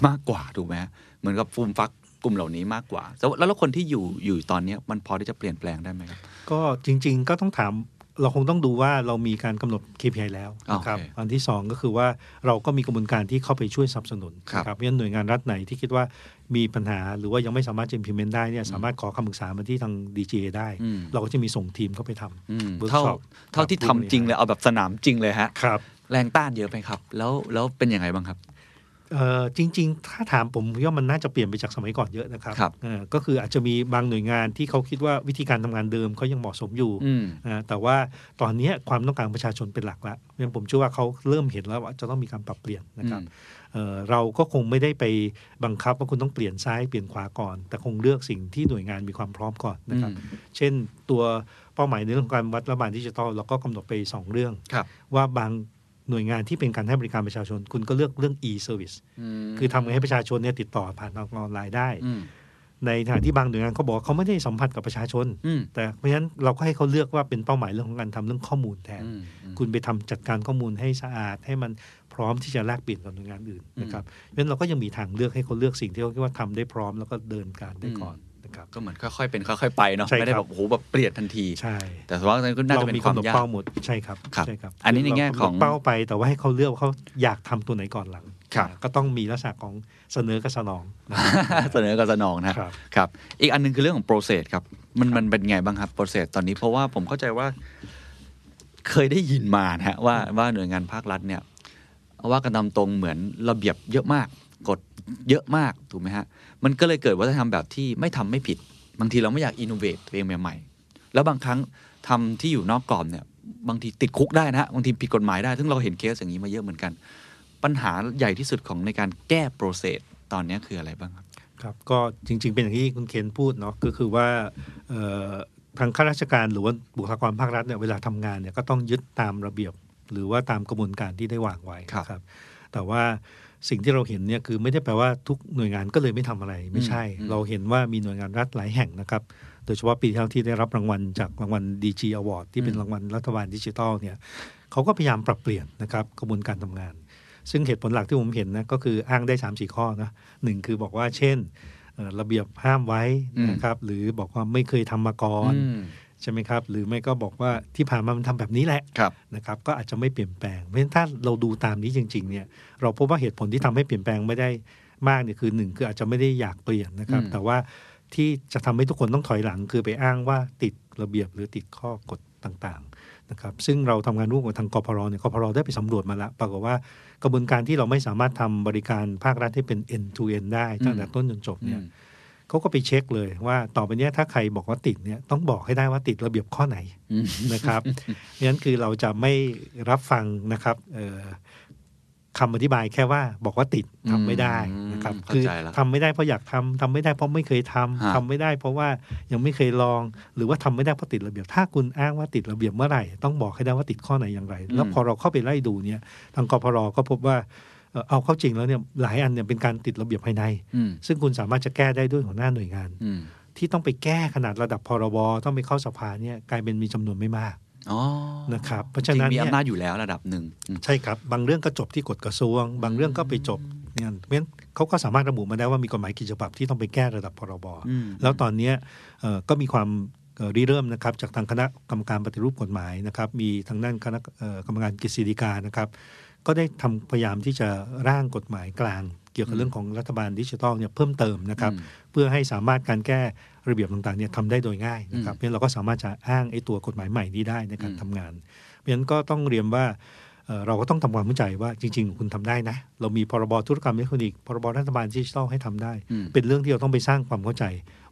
มากกว่าถูกไหมเหมือนกับฟูมฟัก กลุ่มเหล่านี้มากกว่า แล้วแล้วคนที่อยู่อยู่ตอนเนี้ยมันพอที่จะเปลี่ยนแปลงได้ไหมครับ ก็จริง ๆ ก็ต้องถามเราคงต้องดูว่าเรามีการกำหนด KPI แล้วนะครับโอเคอันที่สองก็คือว่าเราก็มีกระบวนการที่เข้าไปช่วยสนับสนุนครับนะเพราะฉะนั้นหน่วยงานรัฐไหนที่คิดว่ามีปัญหาหรือว่ายังไม่สามารถจะ implement ได้เนี่ยสามารถขอคำปรึกษามาที่ทาง DGA ได้อืมเราก็จะมีส่งทีมเข้าไปทำอืม workshop เท่าเท่าที่ครับทำจริงเลยเอาแบบสนามจริงเลยฮะครับแรงต้านเยอะไหมครับ แล้วแล้วเป็นยังไงบ้างครับเอ่อ จริง ๆ ถ้าถามผมผมว่ามันน่าจะเปลี่ยนไปจากสมัยก่อนเยอะนะครับครับเอ่อก็คืออาจจะมีบางหน่วยงานที่เขาคิดว่าวิธีการทำงานเดิมเขายังเหมาะสมอยู่อืมนะแต่ว่าตอนเนี้ยความต้องการของประชาชนเป็นหลักแล้วเพราะฉะนั้นผมเชื่อว่าเขาเริ่มเห็นแล้วว่าจะต้องมีการปรับเปลี่ยนนะครับอืมเอ่อเราก็คงไม่ได้ไปบังคับว่าคุณต้องเปลี่ยนซ้ายเปลี่ยนขวาก่อน แต่คงเลือกสิ่งที่หน่วยงานมีความพร้อมก่อนนะครับ เช่นตัวเป้าหมายในเรื่องของการวัดรัฐบาลดิจิทัลเราก็กำหนดไปสองเรื่องครับว่าบาง หน่วยงานที่เป็นการให้บริการประชาชน คุณก็เลือกเรื่อง e-service มคือทำให้ประชาชนเนี่ยติดต่อผ่านทางออนไลน์ได้อืมในขณะที่บางหน่วยงานเขาบอกว่าเขาไม่ได้สัมผัสกับประชาชนอืมแต่เพราะฉะนั้นเราก็ให้เขาเลือกว่าเป็นเป้าหมายเรื่องของการทำเรื่องข้อมูลแทนอืมอืมคุณไปทำจัดการข้อมูลให้สะอาด ให้มันพร้อมที่จะแลกเปลี่ยนกับหน่วยงานอื่นนะครับเพราะฉะนั้นเราก็ยังมีทางเลือกให้เขาเลือกสิ่งที่เขาคิดว่าทำได้พร้อมแล้วก็เดินการได้ก่อน นะครับครับก็เหมือนค่อยๆเป็นค่อยๆไปเนาะใช่ครับไม่ได้แบบโอ้โหแบบเปลี่ยนทันทีใช่แต่ว่านั้นก็น่าจะเป็นความยากมีกำหดยากเป้าหมดใช่ครับครับใช่ครับอันนี้ในแง่ของเรากำหนดเป้าไปแต่ว่าให้เขาเลือกว่าเขาอยากทำตัวไหนก่อนหลังครับก็ต้องมีลักษณะของเสนอกับสนองนะเสนอกับสนองนะครับครับอีกอันหนึ่งคือเรื่องของ process ครับมันมันเป็นไงบ้างครับ process ตอนนี้เพราะว่าผมเข้าใจว่า เคยได้ยินมานะฮะว่าว่าหน่วยงานภาครัฐเนี่ยว่ากันตามตรงเหมือนระเบียบเยอะมากกฎ เยอะมากถูกไหมฮะ มันก็เลยเกิดวัฒนธรรมแบบที่ไม่ทำไม่ผิด บางทีเราไม่อยาก innovate ตัวเองใหม่ๆ แล้วบางครั้งทำที่อยู่นอกกรอบเนี่ย บางทีติดคุกได้นะฮะ บางทีผิดกฎหมายได้ ซึ่งเราเห็นเคสอย่างนี้มาเยอะเหมือนกัน ปัญหาใหญ่ที่สุดของในการแก้ process ตอนนี้คืออะไรบ้างครับ ครับ ก็จริง ๆ เป็นอย่างที่คุณเคนพูดเนาะ ก็คือว่าเอ่อทางข้าราชการหรือว่าบุคลากรภาครัฐเนี่ยเวลาทำงานเนี่ยก็ต้องยึดตามระเบียบ หรือว่าตามกระบวนการที่ได้วางไว้ครับนะครับแต่ว่า สิ่งที่เราเห็นเนี่ยคือไม่ได้แปลว่าทุกหน่วยงานก็เลยไม่ทำอะไร ไม่ใช่อืมเราเห็นว่ามีหน่วยงานรัฐหลายแห่งนะครับ โดยเฉพาะปีที่แล้วที่ได้รับรางวัลจากรางวัล DG Award ที่เป็นรางวัลรัฐบาลดิจิทัลเนี่ยเขาก็พยายามปรับเปลี่ยนนะครับกระบวนการทำงาน ซึ่งเหตุผลหลักที่ผมเห็นนะก็คืออ้างได้3ามสี่ข้อนะหนึ่งคือบอกว่าเช่นเอ่อระเบียบห้ามไว้อืมนะครับหรือบอกว่าไม่เคยทำมาก่อนอืม ใช่ไหมครับ หรือไม่ก็บอกว่าที่ผ่านมามันทำแบบนี้แหละครับนะครับ ก็อาจจะไม่เปลี่ยนแปลง เพราะฉะนั้นถ้าเราดูตามนี้จริง ๆ เนี่ย เราพบว่าเหตุผลที่ทำให้เปลี่ยนแปลงไม่ได้มากเนี่ยคือหนึ่งคืออาจจะไม่ได้อยากเปลี่ยนนะครับอืมแต่ว่าที่จะทำให้ทุกคนต้องถอยหลัง คือไปอ้างว่าติดระเบียบหรือติดข้อกฎต่างๆนะครับซึ่งเราทำงานร่วมกับทางกพรเนี่ยกพรได้ไปสำรวจมาแล้วปรากฏว่ากระบวนการที่เราไม่สามารถทำบริการภาครัฐให้เป็น end to end ได้ตั้งแต่ต้นจนจบเนี่ย เขาก็ไปเช็คเลยว่าต่อไปเนี้ยถ้าใครบอกว่าติดเนี่ยต้องบอกให้ได้ว่าติดระเบียบข้อไหนอืมนะครับงั้นคือเราจะไม่รับฟังนะครับเอ่อคำอธิบายแค่ว่าบอกว่าติดทำไม่ได้นะครับอืมเข้าคือใจแล้วทำไม่ได้เพราะอยากทำทำไม่ได้เพราะไม่เคยทำฮะทำไม่ได้เพราะว่ายังไม่เคยลอง หรือว่าทำไม่ได้เพราะติดระเบียบ ถ้าคุณอ้างว่าติดระเบียบเมื่อไหร่ ต้องบอกให้ได้ว่าติดข้อไหนอย่างไร แล้วพอเราเข้าไปไล่ดูเนี่ยทางกพรก็พบว่า เอ่อเอาเข้าจริงแล้วเนี่ยหลายอันเนี่ยเป็นการติดระเบียบภายในอืมซึ่งคุณสามารถจะแก้ได้ด้วยหัวหน้าหน่วยงานอืมที่ต้องไปแก้ขนาดระดับพรบต้องไปเข้าสภาเนี่ยกลายเป็นมีจำนวนไม่มากอ๋อนะครับเพราะฉะนั้นจงมีเนี่ยอำนาจอยู่แล้วระดับหนึ่งอืมใช่ครับ บางเรื่องก็จบที่กฎกระทรวง บางเรื่องก็ไปจบเนี่ยเพราะฉะนั้นเขาก็สามารถระบุมาได้ว่ามีกฎหมายกี่ฉบับที่ต้องไปแก้ระดับพรบอืมแล้วตอนเนี้ยเอ่อก็มีความเอ่อริเริ่มนะครับจากทางคณะกรรมการปฏิรูปกฎหมายนะครับ มีทางด้านคณะเอ่อกรรมการกฤษฎีกานะครับ ก็ได้ทำพยายามที่จะร่างกฎหมายกลาง เกี่ยวกับเรื่องของรัฐบาลดิจิทัลเนี่ยเพิ่มเติมนะครับอืมเพื่อให้สามารถการแก้ระเบียบต่างๆเนี่ยทำได้โดยง่ายนะครับอืมเพราะฉะนั้นเราก็สามารถจะอ้างไอ้ตัวกฎหมายใหม่นี้ได้ในการอืมทำงาน เพราะฉะนั้นก็ต้องเรียนว่าเอ่อเราก็ต้องทำความเข้าใจว่าจริง ๆ คุณทำได้นะ เรามีพรบธุรกรรมอิเล็กทรอนิกส์พรบรัฐบาลดิจิทัลให้ทำได้อืมเป็นเรื่องที่เราต้องไปสร้างความเข้าใจ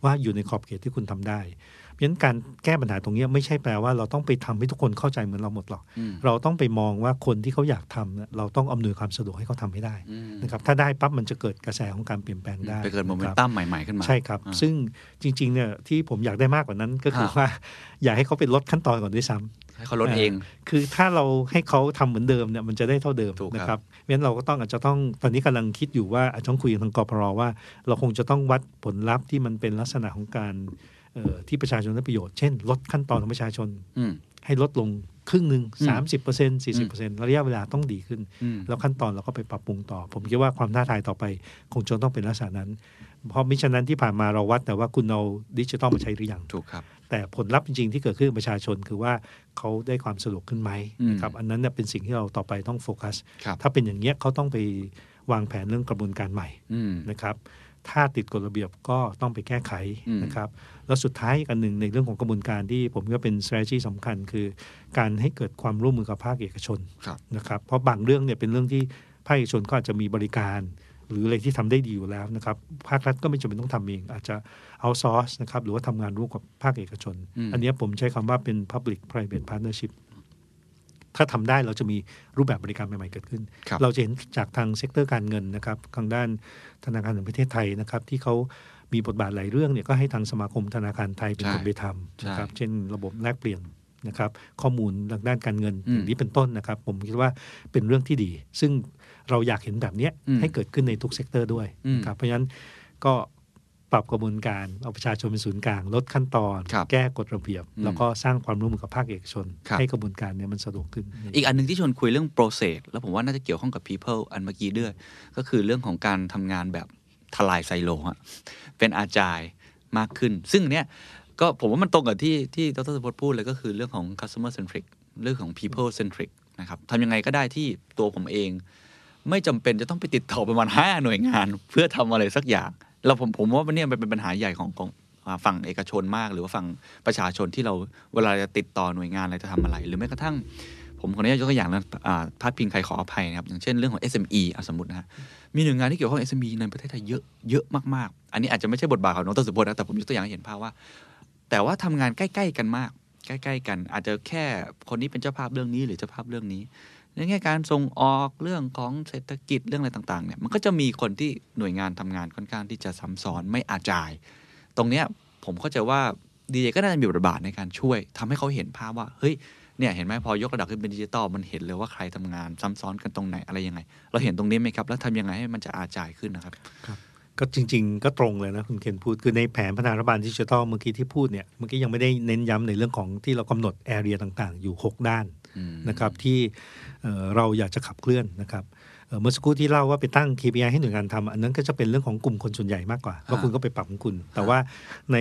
ว่าอยู่ในขอบเขตที่คุณทำได้เพ ราะฉะนั้นการแก้ปัญหาตรงเนี้ยไม่ใช่แปลว่าเราต้องไปทำให้ทุกคนเข้าใจเหมือนเราหมดหรอกอืมเราต้องไปมองว่าคนที่เขาอยากทำเนี่ยเราต้องอำนวยความสะดวกให้เขาทำให้ได้อืมนะครับถ้าได้ปั๊บมันจะเกิดกระแสของการเปลี่ยนแปลงได้ไปเกิดโมเมนนะครับใหม่ๆขึ้นมาใช่ครับอ่าซึ่งจริงๆเนี่ยที่ผมอยากได้มากกว่านั้นก็คือฮะว่าอยากให้เขาเป็นลดขั้นตอนก่อนด้วยซ้ำให้เขาลดเอง คือถ้าเราให้เขาทำเหมือนเดิมเนี่ยมันจะได้เท่าเดิมถูกครับนะครับเพราะฉะนั้นเราก็ต้องอาจจะต้องตอนนี้กำลังคิดอยู่ว่าอาจจะต้องคุยกับทางกพรว่า เราคงจะต้องวัดผลลัพธ์ที่มันเป็นลักษณะของการเอ่อ ที่ประชาชนได้ประโยชน์ เช่น ลดขั้นตอนของประชาชนอืมให้ลดลงครึ่งหนึ่งอืมสามสิบเปอร์เซ็นต์สี่สิบเปอร์เซ็นต์ระยะเวลาต้องดีขึ้นอืมแล้วขั้นตอนเราก็ไปปรับปรุงต่อ ผมคิดว่าความท้าทายต่อไป คงจะต้องเป็นลักษณะนั้น เพราะมิฉะนั้นที่ผ่านมาเราวัดแต่ว่าคุณเอาดิจิทัลมาใช้หรือยังถูกครับ แต่ผลลัพธ์จริงๆที่เกิดขึ้นกับประชาชนคือว่าเขาได้ความสะดวกขึ้นไหมอืมนะครับอันนั้นเนี่ยเป็นสิ่งที่เราต่อไปต้องโฟกัสครับถ้าเป็นอย่างเงี้ยเขาต้องไปวางแผนเรื่องกระบวนการใหม่อืมนะครับ ถ้าติดกฎระเบียบก็ต้องไปแก้ไขอืมนะครับ แล้วสุดท้ายอีกอันหนึ่งในเรื่องของกระบวนการที่ผมว่าเป็น strategy สำคัญคือ การให้เกิดความร่วมมือกับภาคเอกชนครับนะครับเพราะบางเรื่องเนี่ยเป็นเรื่องที่ภาคเอกชนก็อาจจะมีบริการ หรืออะไรที่ทำได้ดีอยู่แล้วนะครับภาครัฐก็ไม่จำเป็นต้องทำเอง อาจจะ outsource นะครับหรือว่าทำงานร่วมกับภาคเอกชนอืมอันเนี้ยผมใช้คำว่าเป็น public private partnership ถ้าทำได้เราจะมีรูปแบบบริการใหม่ๆเกิดขึ้นครับเราจะเห็นจากทาง sector การเงินนะครับทางด้านธนาคารแห่งประเทศไทยนะครับ ที่เขามีบทบาทหลายเรื่องเนี่ยก็ให้ทางสมาคมธนาคารไทยเป็นใช่คนไปทำนะครับใช่เช่นระบบแลกเปลี่ยนนะครับข้อมูลทางด้านการเงินอืมอย่างนี้เป็นต้นนะครับ ผมคิดว่าเป็นเรื่องที่ดี ซึ่งเราอยากเห็นแบบเนี้ยอืมให้เกิดขึ้นในทุก sector ด้วยอืมนะครับเพราะฉะนั้นก็ ปรับกระบวนการเอาประชาชนเป็นศูนย์กลางลดขั้นตอนครับแก้กฎระเบียบอืมแล้วก็สร้างความร่วมมือกับภาคเอกชนครับให้กระบวนการเนี่ยมันสะดวกขึ้น อีกอันหนึ่งที่ชวนคุยเรื่อง process แล้วผมว่าน่าจะเกี่ยวข้องกับ people อันเมื่อกี้ด้วย ก็คือเรื่องของการทำงานแบบทลายไซโลฮะเป็นอาจารย์มากขึ้น ซึ่งเนี้ยก็ผมว่ามันตรงกับที่ที่ดรสุพจน์พูดเลยก็คือเรื่องของ customer centric เรื่องของ people centric นะครับทำยังไงก็ได้ที่ตัวผมเอง ไม่จำเป็นจะต้องไปติดต่อประมาณห้าหน่วยงาน เพื่อทำอะไรสักอย่าง เราผมผมว่าเนี่ยมันเป็นปัญหาใหญ่ของของฝั่งเอกชนมาก หรือว่าฝั่งประชาชนที่เราเวลาจะติดต่อหน่วยงานอะไรจะทำอะไร หรือแม้กระทั่ง ผมขออนุญาตยกตัวอย่างนะอ่าพาดพิงใครขออภัยนะครับ อย่างเช่นเรื่องของ SME อสมมตินะฮะมีหน่วยงานที่เกี่ยวข้อง SME ในประเทศไทยเยอะเยอะมากๆ อันนี้อาจจะไม่ใช่บทบาทของน้องตสุพจน์นะแต่ผมยกตัวอย่างให้เห็นภาพว่า แต่ว่าทำงานใกล้ ๆ กันมาก ใกล้ ๆ กัน อาจจะแค่คนนี้เป็นเจ้าภาพเรื่องนี้ หรือเจ้าภาพเรื่องนี้ ในแง่การส่งออกเรื่องของเศรษฐกิจเรื่องอะไรต่างๆเนี่ยมันก็จะมีคนที่หน่วยงานทำงานค่อนข้างที่จะซ้ำซ้อนไม่อาจาย ตรงเนี้ยผมเข้าใจว่าดีเจก็น่าจะมีบทบาทในการช่วยทำให้เขาเห็นภาพว่าเฮ้ยเนี่ยเห็นไหมพอยกระดับขึ้นเป็นดิจิตอลมันเห็นเลยว่าใครทำงานซ้ำซ้อนกันตรงไหนอะไรยังไง เราเห็นตรงนี้ไหมครับ แล้วทำยังไงให้มันจะอาจายขึ้นนะครับครับก็จริง ๆ ก็ตรงเลยนะคุณเคนพูดคือในแผนพัฒนารัฐบาลดิจิทัลเมื่อกี้ที่พูดเนี่ยเมื่อกี้ยังไม่ได้เน้นย้ำในเรื่องของที่เรากำหนดแอเรียต่างๆ อยู่ 6 ด้าน นะครับที่เอ่อเราอยากจะขับเคลื่อนนะครับเอ่อเมื่อสักครู่ที่เล่าว่าไปตั้ง KPI ให้หน่วยงานทำอันนั้นก็จะเป็นเรื่องของกลุ่มคนส่วนใหญ่มากกว่าว่าคุณก็ไปปรับของคุณ แต่ว่าใน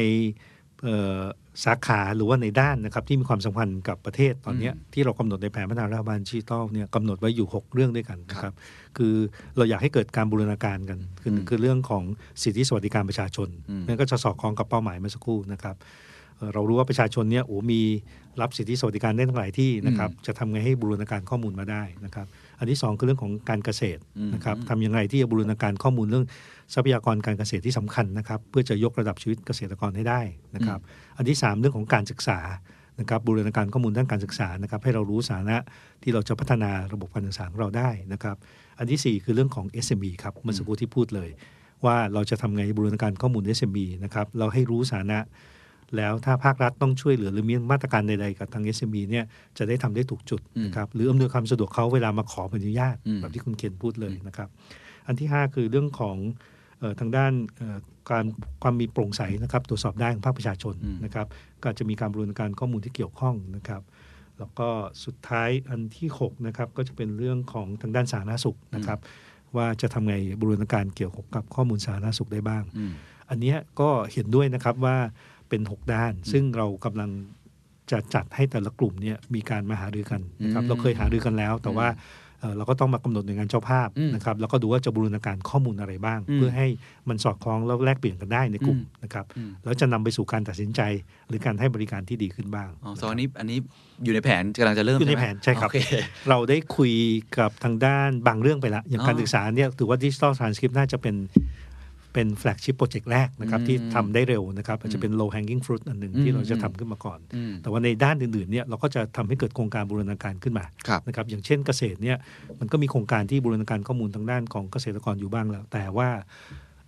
เอ่อสาขาหรือว่าในด้านนะครับที่มีความสัมพันธ์กับประเทศตอนเนี้ยที่เรากำหนดในแผนพัฒนารัฐบาลดิจิทัลเนี่ยกำหนดไว้อยู่ 6 เรื่องด้วยกันนะครับคือเราอยากให้เกิดการบูรณาการกันคืออืมคือเรื่องของสิทธิสวัสดิการประชาชนอืมนั่นก็จะสอดคล้องกับเป้าหมายเมื่อสักครู่นะครับเอ่อเรารู้ว่าประชาชนเนี่ยโอ้มี รับสิทธิสวัสดิการได้ทั้งหลายที่นะครับจะทำไงให้บูรณาการข้อมูลมาได้นะครับ อันที่สองคือเรื่องของการเกษตรอืมนะครับทำยังไงที่จะบูรณาการข้อมูลเรื่องทรัพยากรการเกษตรที่สำคัญนะครับ เพื่อจะยกระดับชีวิตเกษตรกรให้ได้นะครับ อันที่สามเรื่องของการศึกษานะครับบูรณาการข้อมูลด้านการศึกษานะครับ ให้เรารู้สาระที่เราจะพัฒนาระบบการศึกษาของเราได้นะครับ อันที่สี่คือเรื่องของ SME ครับเมื่อสักครู่ที่พูดเลย ว่าเราจะทำไงบูรณาการข้อมูล SME นะครับเราให้รู้สาระ แล้วถ้าภาครัฐต้องช่วยเหลือหรือมีมาตรการใดๆกับทาง SME เนี่ยจะได้ทำได้ถูกจุดนะครับหรืออำนวยความสะดวกเขาเวลามาขอใบอนุญาตอืมแบบที่คุณเคนพูดเลยนะครับ อันที่ 5 คือเรื่องของเออทางด้านเอ่อการความมีโปร่งใสนะครับตรวจสอบได้ของภาคประชาชนอืมนะครับ ก็จะมีการบรูรณาการข้อมูลที่เกี่ยวข้องนะครับ แล้วก็สุดท้ายอันที่6นะครับก็จะเป็นเรื่องของทางด้านสาธารณสุขนะครับ ว่าจะทำไงบรูรณาการเกี่ยวกับข้อมูลสาธารณสุขได้บ้างอืมอันเนี้ยก็เห็นด้วยนะครับว่า เป็น 6 ด้าน ซึ่งเรากำลังจะจัดให้แต่ละกลุ่มเนี่ยมีการมาหารือกันนะครับอืมเราเคยหารือกันแล้ว แต่ว่าเอ่อเราก็ต้องมากำหนดหน่วยงานเจ้าภาพอืมนะครับแล้วก็ดูว่าจะบูรณาการข้อมูลอะไรบ้างอืมเพื่อให้มันสอดคล้องแล้วแลกเปลี่ยนกันได้ในกลุ่มอืมนะครับอืมแล้วจะนำไปสู่การตัดสินใจ หรือการให้บริการที่ดีขึ้นบ้างอ๋อนะสองครับอันนี้อันนี้อยู่ในแผนกำลังจะเริ่มอยู่ในช่ไหมแผนใช่ครับโอเคเราได้คุยกับทางด้านบางเรื่องไปแล้วอย่างอ๋อการศึกษาเนี่ยถือว่าดิจิทัลทรานสคริปน่าจะเป็น เป็นแฟลกชิพโปรเจกต์แรกนะครับอืมที่ทำได้เร็วนะครับอาจจะเป็น low hanging fruit อันหนึ่งอืมที่เราจะทำขึ้นมาก่อนอืมแต่ว่าในด้านอื่นๆเนี่ยเราก็จะทำให้เกิดโครงการบูรณาการขึ้นมาครับนะครับอย่างเช่นเกษตรเนี่ยมันก็มีโครงการที่บูรณาการข้อมูลทางด้านของเกษตรกรอยู่บ้างแล้ว แต่ว่า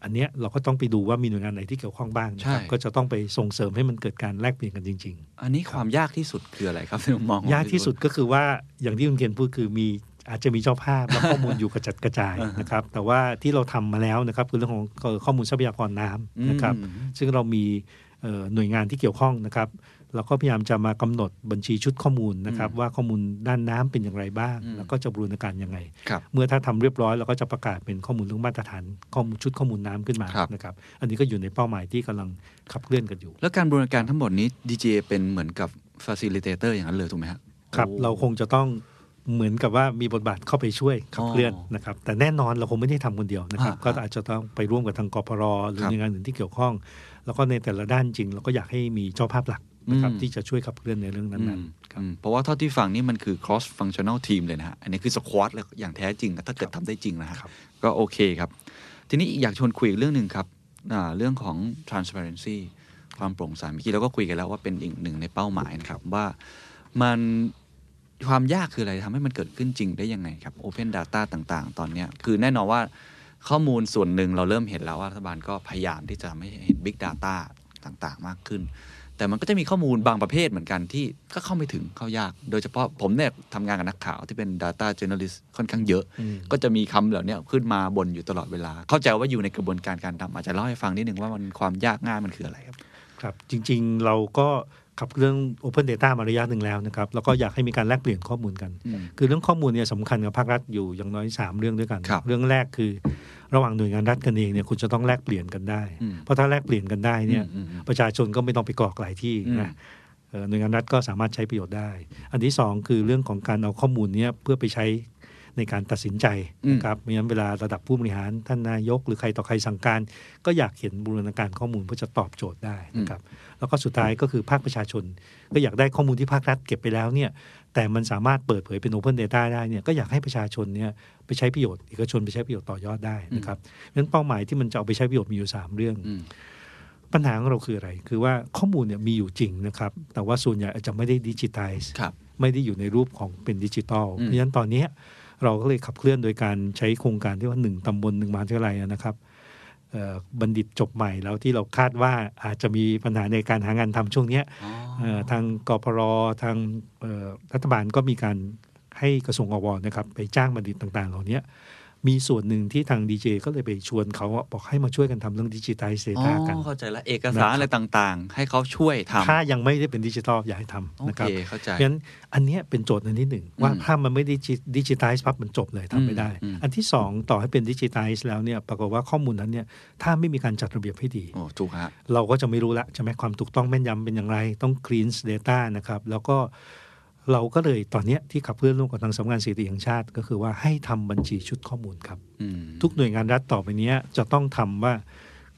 อันเนี้ยเราก็ต้องไปดูว่ามีหน่วยงานไหนที่เกี่ยวข้องบ้างนะครับใช่ก็จะต้องไปส่งเสริมให้มันเกิดการแลกเปลี่ยนกันจริง ๆ อันนี้ความยากที่สุดคืออะไรครับในมุมมองของยากที่สุดก็คือว่าอย่างที่คุณเคนพูดคือมี อาจจะมีเจ้าภาพและข้อมูลอยู่กระจัดกระจายนะครับ แต่ว่าที่เราทำมาแล้วนะครับคือเรื่องของข้อมูลทรัพยากรน้ำนะครับอืมซึ่งเรามีเอ่อหน่วยงานที่เกี่ยวข้องนะครับเราก็พยายามจะมากำหนดบัญชีชุดข้อมูลนะครับ ว่าข้อมูลด้านน้ำเป็นอย่างไรบ้างอืมแล้วก็จะบรูรณาการยังไงครับเมื่อถ้าทำเรียบร้อยเราก็จะประกาศเป็นข้อมูลเรื่องมาตรฐานข้อมูลชุดข้อมูลน้ำขึ้นมาครับนะครับอันนี้ก็อยู่ในเป้าหมายที่กำลังขับเคลื่อนกันอยู่ แล้วการบริการทั้งหมดนี้ดีเจเป็นเหมือนกับ facilitator อย่างนั้นเลยถูกไหมครับครับโอ้เราคงจะต้อง เหมือนกับว่ามีบทบาทเข้าไปช่วยขับเคลื่อนอ๋อนะครับ แต่แน่นอนเราคงไม่ได้ทำคนเดียวนะครับอ่าก็อาจจะต้องไปร่วมกับทางกพรหรือครับหน่วยงานอื่นที่เกี่ยวข้อง แล้วก็ในแต่ละด้านจริงเราก็อยากให้มีเจ้าภาพหลักนะครับอืมที่จะช่วยขับเคลื่อนในเรื่องอืนั้นมๆครับอืมเพราะว่าเท่าที่ฟังนี่มันคือ cross functional team เลยนะฮะ อันนี้คือสควอตเลยอย่างแท้จริงนะถ้าเกิดทำได้จริงนะฮะครับก็โอเคครับ ทีนี้อยากชวนคุยอีกเรื่องหนึ่งครับอ่าเรื่องของ transparency ความโปร่งใสเมื่อกี้เราก็คุยกันแล้วว่าเป็นอีกหนึ่งในเป้าหมายนะครับว่ามัน ความยากคืออะไรทำให้มันเกิดขึ้นจริงได้ยังไงครับ Open Data ต่างๆ ตอนเนี้ยคือแน่นอนว่าข้อมูลส่วนหนึ่งเราเริ่มเห็นแล้วว่ารัฐบาลก็พยายามที่จะทำให้เห็น Big Data ต่างๆ มากขึ้น แต่มันก็จะมีข้อมูลบางประเภทเหมือนกันที่ก็เข้าไม่ถึงเข้ายาก โดยเฉพาะผมเนี่ยทำงานกับนักข่าวที่เป็น Data Journalist ค่อนข้างเยอะอืมก็จะมีคำเหล่านี้ขึ้นมาบนอยู่ตลอดเวลา เข้าใจว่าอยู่ในกระบวนการการทำอาจจะเล่าให้ฟังนิดหนึ่งว่ามันความยากง่ายมันคืออะไรครับครับจริงๆเราก็ ขับเรื่อง Open Data มาระยะหนึ่งแล้วนะครับ แล้วก็อยากให้มีการแลกเปลี่ยนข้อมูลกันอืมคือเรื่องข้อมูลเนี่ยสำคัญกับภาครัฐอยู่อย่างน้อย 3 เรื่องด้วยกันครับเรื่องแรกคือ ระหว่างหน่วยงานรัฐกันเองเนี่ยคุณจะต้องแลกเปลี่ยนกันได้อืมเพราะถ้าแลกเปลี่ยนกันได้เนี่ยอืมอืมประชาชนก็ไม่ต้องไปกรอกหลายที่อืมนะเอ่อหน่วยงานรัฐก็สามารถใช้ประโยชน์ได้ อันที่สองคือเรื่องของการเอาข้อมูลเนี้ยเพื่อไปใช้ ในการตัดสินใจนะครับไม่งั้นเวลาระดับผู้บริหารท่านนายก หรือใครต่อใครสั่งการ ก็อยากเห็นบูรณาการข้อมูลเพื่อจะตอบโจทย์ได้นะครับแล้วก็สุดท้ายก็คือภาคประชาชน ก็อยากได้ข้อมูลที่ภาครัฐเก็บไปแล้วเนี่ยแต่มันสามารถเปิดเผยเป็น Open Data ได้เนี่ยก็อยากให้ประชาชนเนี่ยไปใช้ประโยชน์เอกชนไปใช้ประโยชน์ต่อยอดได้นะครับเพราะฉะนั้นเป้าหมายที่มันจะเอาไปใช้ประโยชน์มีอยู่สามเรื่องอืมปัญหาของเราคืออะไร คือว่าข้อมูลเนี่ยมีอยู่จริงนะครับ แต่ว่าส่วนใหญ่อาจจะไม่ได้ดิจิทัลครับไม่ได้อยู่ในรูปของเป็นดิจิตอลอืมเพราะฉะนั้นตอนเนี้ย เราก็เลยขับเคลื่อนโดยการใช้โครงการที่ว่าหนึ่งตำบลหนึ่งมหาวิทยาลัยนะครับเอ่อบัณฑิตจบใหม่แล้วที่เราคาดว่าอาจจะมีปัญหาในการหางานทำช่วงเนี้ยอ๋อเอ่อทางกพรทางเอ่อรัฐบาลก็มีการให้กระทรวงอวนะครับไปจ้างบัณฑิตต่างๆ เหล่านี้ มีส่วนหนึ่งที่ทางดีเจก็เลยไปชวนเขาอะบอกให้มาช่วยกันทำเรื่องดิจิทัลเซอ๋อตากันเข้าใจแล้วเอกสารอะไรต่างๆ ให้เขาช่วยทำถ้ายังไม่ได้เป็นดิจิทัลอย่าให้ทำโอนะคเรัคเข้าใจเพราะฉะนั้นอันเนี้ยเป็นโจทย์อันที่หนึ่งว่าอืมถ้ามันไม่ได้ดิจิทัลปั๊บมันจบเลยทำไม่ได้อืมอันที่สองต่อให้เป็นดิจิทัลแล้วเนี่ยปรากฏว่าข้อมูลนั้นเนี่ยถ้าไม่มีการจัดระเบียบให้ดีโอ้ถูกฮะเราก็จะไม่รู้ละใช่ไหมความถูกต้องแม่นยำเป็นอย่างไร ต้อง clean data นะครับแล้วก็ เราก็เลยตอนเนี้ยที่ขับเคลื่อนร่วมกับทางสำนักงานสถิติแห่งชาติ ก็คือว่าให้ทำบัญชีชุดข้อมูลครับอืมทุกหน่วยงานรัฐต่อไปเนี้ยจะต้องทำว่า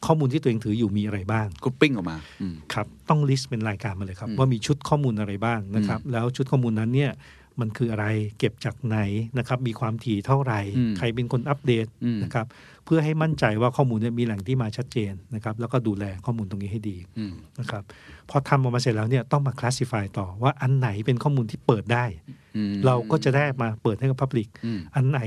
ข้อมูลที่ตัวเองถืออยู่มีอะไรบ้างกรุ๊ปปิ้งออกมาอืมครับต้อง list เป็นรายการมาเลยครับอืมว่ามีชุดข้อมูลอะไรบ้างนะครับ แล้วชุดข้อมูลนั้นเนี่ยมันคืออะไรเก็บจากไหนนะครับ มีความถี่เท่าไหร่อืมใครเป็นคนอัปเดตอืมนะครับ เพื่อให้มั่นใจว่าข้อมูลเนี่ยมีแหล่งที่มาชัดเจนนะครับ แล้วก็ดูแลข้อมูลตรงนี้ให้ดีอืมนะครับพอทำออกมาเสร็จแล้วเนี่ยต้องมา classify ต่อว่าอันไหนเป็นข้อมูลที่เปิดได้อืมเราก็จะได้มาเปิดให้กับ Public อืมอันไหน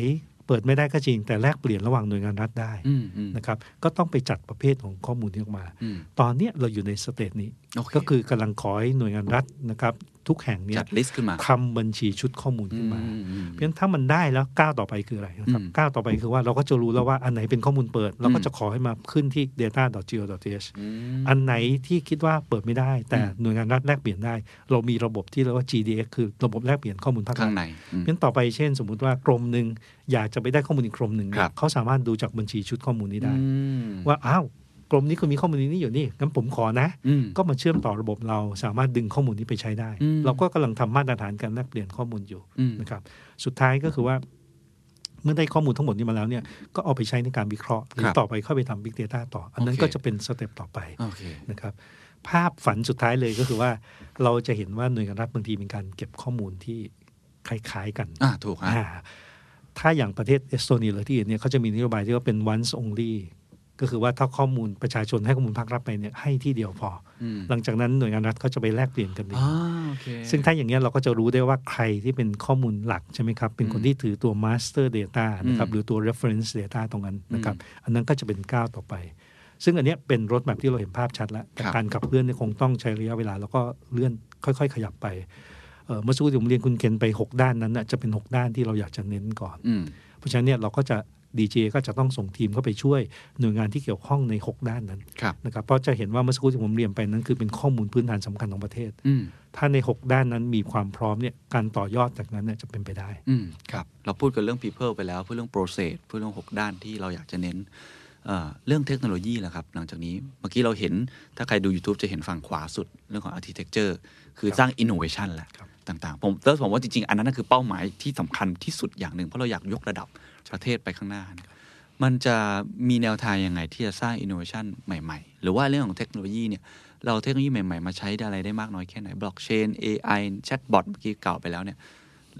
เปิดไม่ได้ก็จริง แต่แลกเปลี่ยนระหว่างหน่วยงานรัฐได้อืมอืมนะครับก็ต้องไปจัดประเภทของข้อมูลนี้ออกมาอืมตอนเนี้ยเราอยู่ใน stage นี้โอเคก็คือกำลังขอให้หน่วยงานรัฐนะครับ ทุกแห่งเนี่ยจัด list ขึ้นมาทำบัญชีชุดข้อมูลขึ้นมาอือืมเพราะฉะนั้นถ้ามันได้แล้วก้าวต่อไปคืออะไรนะครับอืมก้าวต่อไปคือว่าเราก็จะรู้แล้วว่าอันไหนเป็นข้อมูลเปิด เราก็จะขอให้มาขึ้นที่ data.go.th อืมอันไหนที่คิดว่าเปิดไม่ได้ แต่อืมหน่วยงานรัฐแลกเปลี่ยนได้ เรามีระบบที่เรียกว่า GDX คือระบบแลกเปลี่ยนข้อมูลภาครัข้าฐงในอืมเพราะฉะนั้นต่อไปเช่น สมมุติว่ากรมหนึ่งอยากจะไปได้ข้อมูลอีกกรมหนึ่งเนี่ครัยบเขาสามารถดูจากบัญชีชุดข้อมูลนี้ได้อืมว่าอ้าว กรมนี้คุณมีข้อมูลนี้อยู่นี่งั้นผมขอนะอืมก็มาเชื่อมต่อระบบเราสามารถดึงข้อมูลนี้ไปใช้ได้อืมเราก็กำลังทำมาตรฐานการแลกเปลี่ยนข้อมูลอยู่อืมนะครับ สุดท้ายก็คือว่าเมื่อได้ข้อมูลทั้งหมดนี้มาแล้วเนี่ยก็เอาไปใช้ในการวิเคราะห์หรือครับต่อไปเข้าไปทำ Big Data ต่อ อันนั้นโอเคก็จะเป็นสเต็ปต่อไปโอเคนะครับภาพฝันสุดท้ายเลยก็คือว่าเราจะเห็นว่าหน่วยงานรัฐบางทีมีการเก็บข้อมูลที่คล้ายๆกันอ่าถูกฮะอ่าถ้าอย่างประเทศเอสโตเนียหรือที่อื่นเนี่ยเขาจะมีนโยบายที่ว่าเป็น once only ก็คือว่าถ้าข้อมูลประชาชนให้ข้อมูลภาครัฐไปเนี่ยให้ที่เดียวพออืมหลังจากนั้นหน่วยงานรัฐเขาจะไปแลกเปลี่ยนกันเองอ่าโอเคซึ่งถ้าอย่างนี้ยเราก็จะรู้ได้ว่าใครที่เป็นข้อมูลหลักใช่ไหมครับ เป็นคนอืมที่ถือตัว master data นะครับอืมหรือตัว reference data ตรงนั้นนะครับอืมอันนั้นก็จะเป็นก้าวต่อไป ซึ่งอันเนี้ยเป็นรถแบบที่เราเห็นภาพชัดแล้วแต่ครับการขับเคลื่อนเนี่ยคงต้องใช้ระยะเวลา แล้วก็เลื่อนค่อย ๆ ขยับไปเอ่อเมื่อสักครู่ที่ผมเรียนคุณเคนไป 6 ด้านนั้นน่ะจะเป็น 6 ด้านที่เราอยากจะเน้นก่อนอืมเพราะฉะนั้นเนี่ยเราก็จะ ดีเจก็จะต้องส่งทีมเข้าไปช่วยหน่วยงานที่เกี่ยวข้องใน 6 ด้านนั้นครับนะครับเพราะจะเห็นว่าเมื่อสักครู่ที่ผมเรียนไปนั้นคือเป็นข้อมูลพื้นฐานสำคัญของประเทศอืมถ้าใน 6 ด้านนั้นมีความพร้อมเนี่ยการต่อยอดจากนั้นเนี่ยจะเป็นไปได้อืมครับเราพูดกันเรื่อง people ไปแล้วพูดเรื่อง process พูดเรื่อง 6 ด้านที่เราอยากจะเน้นเอ่อเรื่องเทคโนโลยีแหละครับ หลังจากนี้เมื่อกี้เราเห็นถ้าใครดู YouTube จะเห็นฝั่งขวาสุดเรื่องของ architecture คือสร้าง innovation แหละครับต่างๆ ผมเติร์ผมว่าจริง ๆ อันนั้นนะคือเป้าหมายที่สำคัญที่สุดอย่างหนึ่ง เพราะเราอยากยกระดับ ประเทศไปข้างหน้านะมันจะมีแนวทางยังไงที่จะสร้าง innovation ใหม่ ๆ หรือว่าเรื่องของเทคโนโลยีเนี่ยเราเอาเทคโนโลยีใหม่ๆ มาใช้ได้อะไรได้มากน้อยแค่ไหน blockchain AI chatbot เมื่อกี้กล่าวไปแล้วเนี่ย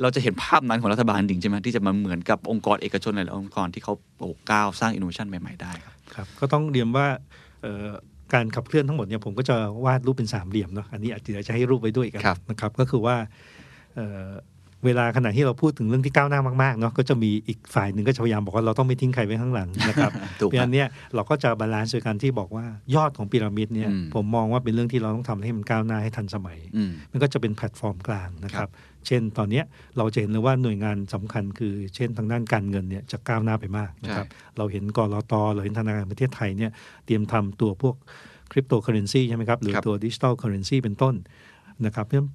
เราจะเห็นภาพนั้นของรัฐบาลจริงใช่ไหมที่จะมาเหมือนกับองค์กรเอกชนหลายๆองค์กรที่เขาโอ้ก้าวสร้างอินโนเวชันใหม่ ๆ ได้ครับครับก็ต้องเรียนว่าเอ่อการขับเคลื่อนทั้งหมดเนี่ยผมก็จะวาดรูปเป็นสามเหลี่ยมเนาะอันนี้อาจจะจะให้รูปไว้ด้วยกันครับนะครับ ก็คือว่า เอ่อเวลาขณะที่เราพูดถึงเรื่องที่ก้าวหน้ามากๆเนาะก็จะมีอีกฝ่ายหนึ่งก็จะพยายามบอกว่าเราต้องไม่ทิ้งใครไว้ข้างหลังนะครับถูกเพราะฉะนั้นเนี่ยเราก็จะ balance โดยการที่บอกว่ายอดของพีระมิดเนี่ยอืมผมมองว่าเป็นเรื่องที่เราต้องทำให้มันก้าวหน้าให้ทันสมัยอืมมันก็จะเป็นแพลตฟอร์มกลางนะครับครัรับเช่นตอนเนี้ยเราจะเห็นเลยว่าหน่วยงานสำคัญคือ เช่นทางด้านการเงินเนี่ยจะก้าวหน้าไปมากนะครับเราเห็นกลตเราเห็นธนาคารประเทศไทยเนี่ยเตรียมทำตัวพวกคริปโตเคอเรนซีใช่ไหมครับ หรือครับตัวดิจิ t a ลเคอเรนซีเป็นต้น นะครับเพราะฉะนั้น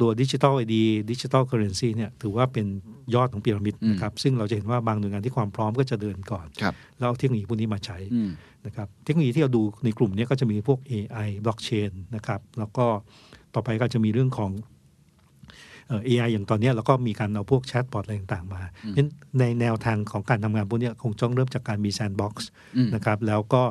ตัว digital ID digital currency เนี่ยถือว่าเป็นยอดของพีระมิดนะครับซึ่งเราจะเห็นว่าบางหน่วยงานที่ความพร้อมก็จะเดินก่อนครับแล้วเอาเทคโนโลยีพวกนี้มาใช้อืมนะครับเทคโนโลยีที่เราดูในกลุ่มเนี้ก็จะมีพวก AI blockchain นะครับแล้วก็ต่อไปก็จะมีเรื่องของเอ่อ AI อย่างตอนเนี้ยแล้วก็มีการเอาพวกแชทบอทอะไรต่างๆมาเพราะฉะนั้นในแนวทางของการทำงานพวกเนี้ยคงต้องเริ่มจากการมี sandbox อืมนะครับแล้วก็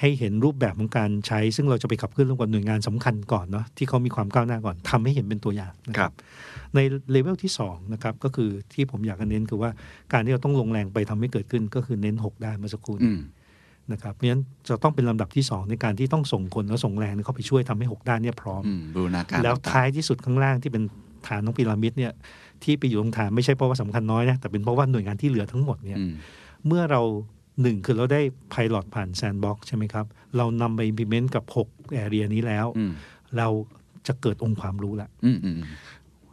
ให้เห็นรูปแบบของการใช้ ซึ่งเราจะไปขับเคลื่อนร่วมกับหน่วยงานสำคัญก่อนเนาะที่เขามีความก้าวหน้าก่อนทำให้เห็นเป็นตัวอย่างนะครับครับในเลเวลที่2นะครับก็คือที่ผมอยากจะเน้นคือว่าการที่เราต้องลงแรงไปทำให้เกิดขึ้นก็คือเน้น 6 ด้านเมื่อสักครู่อืนี้อืมนะครับเพราะฉะนั้นจะต้องเป็นลำดับที่ 2 ในการที่ต้องส่งคนแล้วส่งแรงเข้าไปช่วยทำให้ 6 ด้านเนี่ยพร้อมอืมบูรณาการแล้วต่างๆท้ายที่สุดข้างล่างที่เป็นฐานของพีระมิดเนี่ยที่ไปอยู่ตรงฐานไม่ใช่เพราะว่าสำคัญน้อยนะแต่เป็นเพราะว่าหน่วยงานที่เหลือทั้งหมดเนี่ยอืมเมื่อเรา หนึ่งคือเราได้ Pilot ผ่าน Sandbox ใช่ไหมครับ เรานำไป implement กับ 6 area นี้แล้วอืมเราจะเกิดองค์ความรู้ละอืมอืม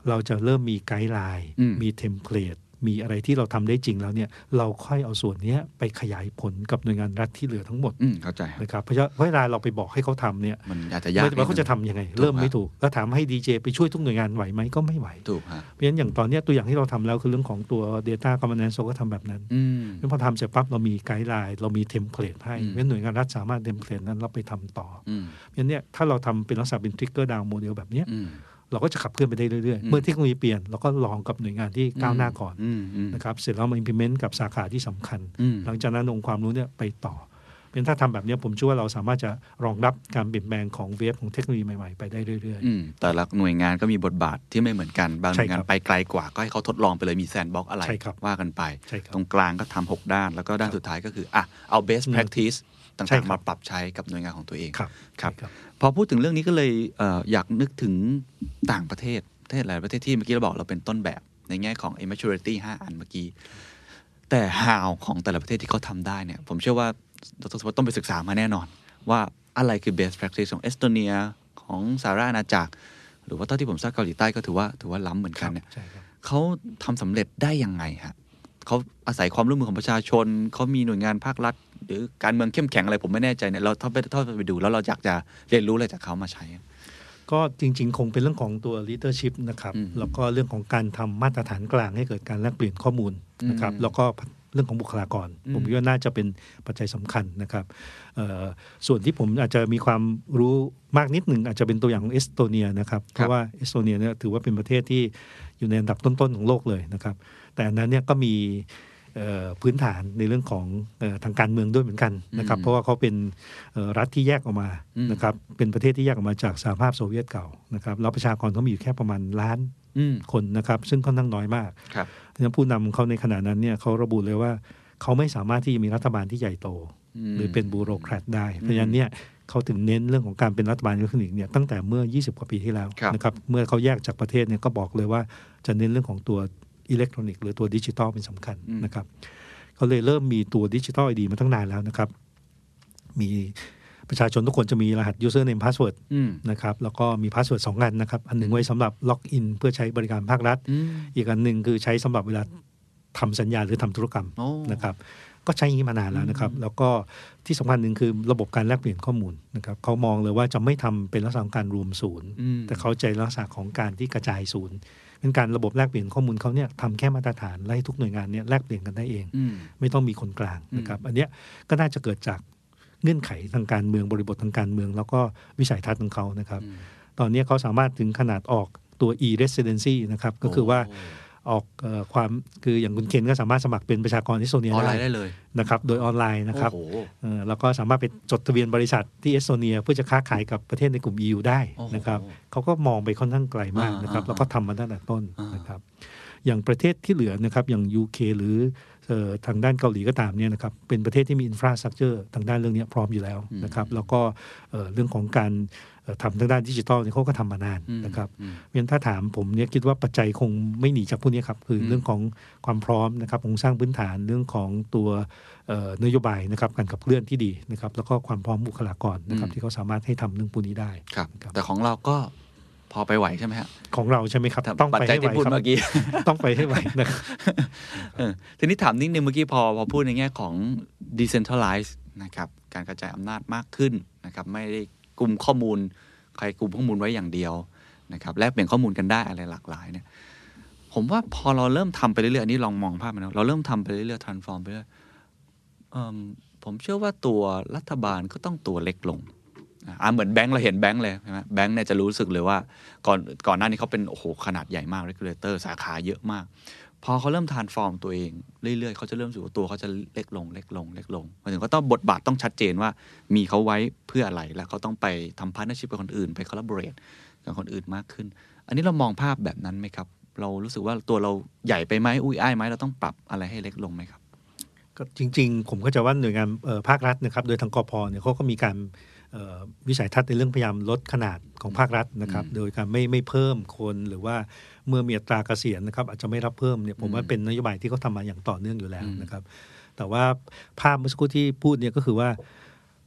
เราจะเริ่มมี guideline อืมมี template มีอะไรที่เราทำได้จริงแล้วเนี่ยเราค่อยเอาส่วนเนี้ยไปขยายผลกับหน่วยงานรัฐที่เหลือทั้งหมดอืมเข้าใจครับนะครับเพราะฉะนั้นเวลาเราไปบอกให้เขาทำเนี่ยมันอาจจะยากไม่ว่าเขาจะทำยังไงถูกเริ่มฮะไม่ถูกแล้วถามให้ DGA ไปช่วยทุกหน่วยงานไหวไหมก็ไม่ไหวถูกฮะเพราะฉะนั้นอย่างตอนเนี้ยตัวอย่างที่เราทำแล้วคือเรื่องของตัว Data Governance เราก็ทำแบบนั้นอืมพอทำเสร็จปั๊บเรามี guideline เรามี template ให้อืมเพราะฉะนั้นหน่วยงานรัฐสามารถ template นั้นเราไปทำต่ออืมเพราะฉะนั้นเนี่ยถ้าเราทำเป็นลักษณะเป็น trickle down model แบบเนี้ยอืม เราก็จะขับเคลื่อนไปได้เรื่อยๆอืมเมื่อเทคโนโลยีเปลี่ยนเราก็ลองกับหน่วยงานที่ก้าวหน้าก่อนอืมอืมนะครับเสร็จแล้วมา implement กับสาขาที่สำคัญอืมหลังจากนั้นองค์ความรู้เนี่ยไปต่อ เป็นถ้าทำแบบเนี้ยผมเชื่อว่าเราสามารถจะรองรับการเปลี่ยนแปลงของเวฟของเทคโนโลยีใหม่ๆไปได้เรื่อยอืมแต่ละหน่วยงานก็มีบทบาทที่ไม่เหมือนกันบางหใช่น่วยงานครับไปไกลกว่าก็ให้เขาทดลองไปเลยมีแซนบ็อกอะไรใช่ครับว่ากันไปๆใช่ครับตรงกลางก็ทำหกด้าน แล้วก็ด้านสุดท้ายก็คืออะเอา best อืม practice ใช่ต่างครัๆบมาปรับใช้กับหน่วยงานของตัวเองครับครับใช่ พอพูดถึงเรื่องนี้ก็เลยเอ่ออยากนึกถึงต่างประเทศประเทศหลายประเทศที่เมื่อกี้เราบอกเราเป็นต้นแบบในแง่ของ maturity 5 อันเมื่อกี้ แต่ how ของแต่ละประเทศที่เขาทำได้เนี่ย ผมเชื่อว่าดรสวัสดิ์ต้องไปศึกษามาแน่นอน ว่าอะไรคือ best practice ของเอสโตเนียของสหราชอาณาจักร หรือว่าเท่าที่ผมทราบเกาหลีใต้ก็ถือว่าถือว่าล้ำเหมือนคกัรันบเนี่ยใช่ครับเขาทำสำเร็จได้ยังไงฮะเขาอาศัยความร่วมมือของประชาชน เขามีหน่วยงานภาครัฐ หรือการเมืองเข้มแข็งอะไรผมไม่แน่ใจเนี่ยเราถ้าไปถ้าไปดูแล้วเราอยากจะเรียนรู้อะไรจากเขามาใช้ ก็จริง ๆ คงเป็นเรื่องของตัว leadership นะครับอืมแล้วก็เรื่องของการทำมาตรฐานกลางให้เกิดการแลกเปลี่ยนข้อมูลนะครับอืมแล้วก็เรื่องของบุคลากรอืมผมคิดว่าน่าจะเป็นปัจจัยสำคัญนะครับเอ่อส่วนที่ผมอาจจะมีความรู้มากนิดหนึ่งอาจจะเป็นตัวอย่างของเอสโตเนียนะครับ เพราะว่าเอสโตเนียเนี่ยถือว่าเป็นประเทศที่อยู่ในอันดับต้นๆของโลกเลยนะครับ แต่อันนั้นเนี่ยก็มีเอ่อ พื้นฐานในเรื่องของเออทางการเมืองด้วยเหมือนกันนะครับอืมเพราะว่าเขาเป็นเอ่อรัฐที่แยกออกมาอืมนะครับเป็นประเทศที่แยกออกมาจากสหภาพโซเวียตเก่านะครับแล้วประชากรเขามีอยู่แค่ประมาณล้านอืมคนนะครับ ซึ่งค่อนข้างน้อยมากครับดังนั้นผู้นำเขาในขณะนั้นเนี่ยเขาระบุเลยว่าเขาไม่สามารถที่จะมีรัฐบาลที่ใหญ่โต หรือเป็นบูโรแครตได้เพราะฉะนั้นเนี่ยเขาถึงเน้นเรื่องของการเป็นรัฐบาลอิเล็กทรอนิกส์เนี่ยตั้งแต่เมื่อ 20 กว่าปีที่แล้วครับนะครับเมื่อเขาแยกจากประเทศเนี่ยก็บอกเลยว่าจะเน้นเรื่องของตัว อิเล็กทรอนิกส์หรือตัวดิจิทัลเป็นสำคัญนะครับเขาเลยเริ่มมีตัว digital ID มาตั้งนานแล้วนะครับ มีประชาชนทุกคนจะมีรหัส username password อืมนะครับแล้วก็มี password สองอันนะครับ อันหนึ่งไว้สำหรับ login เพื่อใช้บริการภาครัฐอืมอีกอันหนึ่งคือใช้สำหรับเวลาทำสัญญาหรือทำธุรกรรมโอ้นะครับก็ใช้อย่างนี้มานานแล้วนะครับ แล้วก็ที่สำคัญหนึ่งคือระบบการแลกเปลี่ยนข้อมูลนะครับเขามองเลยว่าจะไม่ทำเป็นลักษณะของการรวมศูนย์อืมแต่เขาใช้ลักษณะของการที่กระจายศูนย์ เป็นการระบบแลกเปลี่ยนข้อมูลเขาเนี่ยทำแค่มาตรฐานไล่ทุกหน่วยงานเนี่ยแลกเปลี่ยนกันได้เองอืมไม่ต้องมีคนกลางนะครับ อันเนี้ยก็น่าจะเกิดจากเงื่อนไขทางการเมืองบริบททางการเมือง แล้วก็วิสัยทัศน์ของเขานะครับอืมตอนนี้เขาสามารถถึงขนาดออกตัว e-residency นะครับ ก็คือว่าโออกเออความคืออย่างคุณเคนก็สามารถสมัครเป็นประชากรที่เอสโตเนียออนไลได้น์ได้เลยนะครับโดยออนไลน์นะครับโอ้โหเออแล้วก็สามารถไปจดทะเบียนบริษัทที่เอสโตเนีย เพื่อจะค้าขายกับประเทศในกลุ่ม EU ได้โอ้โหนะครับเขาก็มองไปค่อนข้างไกลมากนะครับอ่าแล้วก็ทำมาตั้งแต่ต้นอ่านนะครับอย่างประเทศที่เหลือนะครับอย่าง UK หรือเอ่อทางด้านเกาหลีก็ตามเนี่ยนะครับเป็นประเทศที่มีอินฟราสตรักเจอร์ทางด้านเรื่องเนี้ยพร้อมอยู่แล้วนะครับแล้วก็เอ่อเรื่องของการเอ่อ ทำทางด้านดิจิทัลเนี่ยเขาก็ทำมานานอืมนะครับอืมเพราะฉะนั้นถ้าถามผมเนี่ยคิดว่าปัจจัยคงไม่หนีจากพวกนี้ครับ คืออมเรื่องของความพร้อมนะครับโครงสร้างพื้นฐานเรื่องของตัวเอ่อนโยบายนะครับการขับเคลื่อนที่ดีนะครับแล้วก็ความพร้อมบุคลากรนะครับที่เขาสามารถให้ทำเรื่องพวกนี้ได้ครับครับแต่ของเราก็พอไปไหวใช่ไหมฮะของเราใช่ไหมครับ ต้องปัจไปจัยให้ไหวที่พูดครับเมื่อกี้ต้องไปให้ไหวนะครับเออทีนี้ถามนิดนึงเมื่อกี้พอพอพูดในแง่ของ decentralize นะครับการกระจายอำนาจมากขึ้นนะครับไม่ได้ กลุ่มข้อมูล ใครกลุ่มข้อมูลไว้อย่างเดียวนะครับแลกเปลี่ยนข้อมูลกันได้อะไรหลากหลายเนี่ยผมว่าพอเราเริ่มทำไปเรื่อยๆอันนี้ลองมองภาพนะเราเริ่มทำไปเรื่อยๆ transform ไปเรื่อยอผมเชื่อว่าตัวรัฐบาลก็ต้องตัวเล็กลงอ่าเหมือนแบงก์เราเห็นแบงก์เลยใช่ไหมแบงก์เนี่ยจะรู้สึกเลยว่าก่อนก่อนหน้านี้เขาเป็นโอ้โหขนาดใหญ่มาก regulator สาขาเยอะมาก พอเขาเริ่ม transform ตัวเองเรื่อยๆเขาจะเริ่มรู้สึกว่ตัวเขาจะเล็กลงเล็กลงเล็กลงหมายถึงเขาต้องบทบาทต้องชัดเจนว่ามีเขาไว้เพื่ออะไรแล้วเขาต้องไปทำ partnership กับคนอื่นไป collaborate กับคนอื่นมากขึ้น อันนี้เรามองภาพแบบนั้นไหมครับ เรารู้สึกว่าตัวเราใหญ่ไปไหมอุ้ยอ้ายไหมเราต้องปรับอะไรให้เล็กลงไหมครับก็จริง ๆ ผมก็จะว่าหน่วยงานภาครัฐนะครับ โดยทางกพเนี่ยเขาก็มีการ วิสัยทัศน์ในเรื่องพยายามลดขนาดของภาครัฐนะครับอืมโดยการไม่ไม่เพิ่มคนหรือว่าเมื่อมีอัตราเกษียณนะครับ อาจจะไม่รับเพิ่มเนี่ยผมว่าอืมเป็นนโยบายที่เขาทำมาอย่างต่อเนื่องอยู่แล้วอืมนะครับ แต่ว่าภาพเมื่อสักครู่ที่พูดเนี่ยก็คือว่า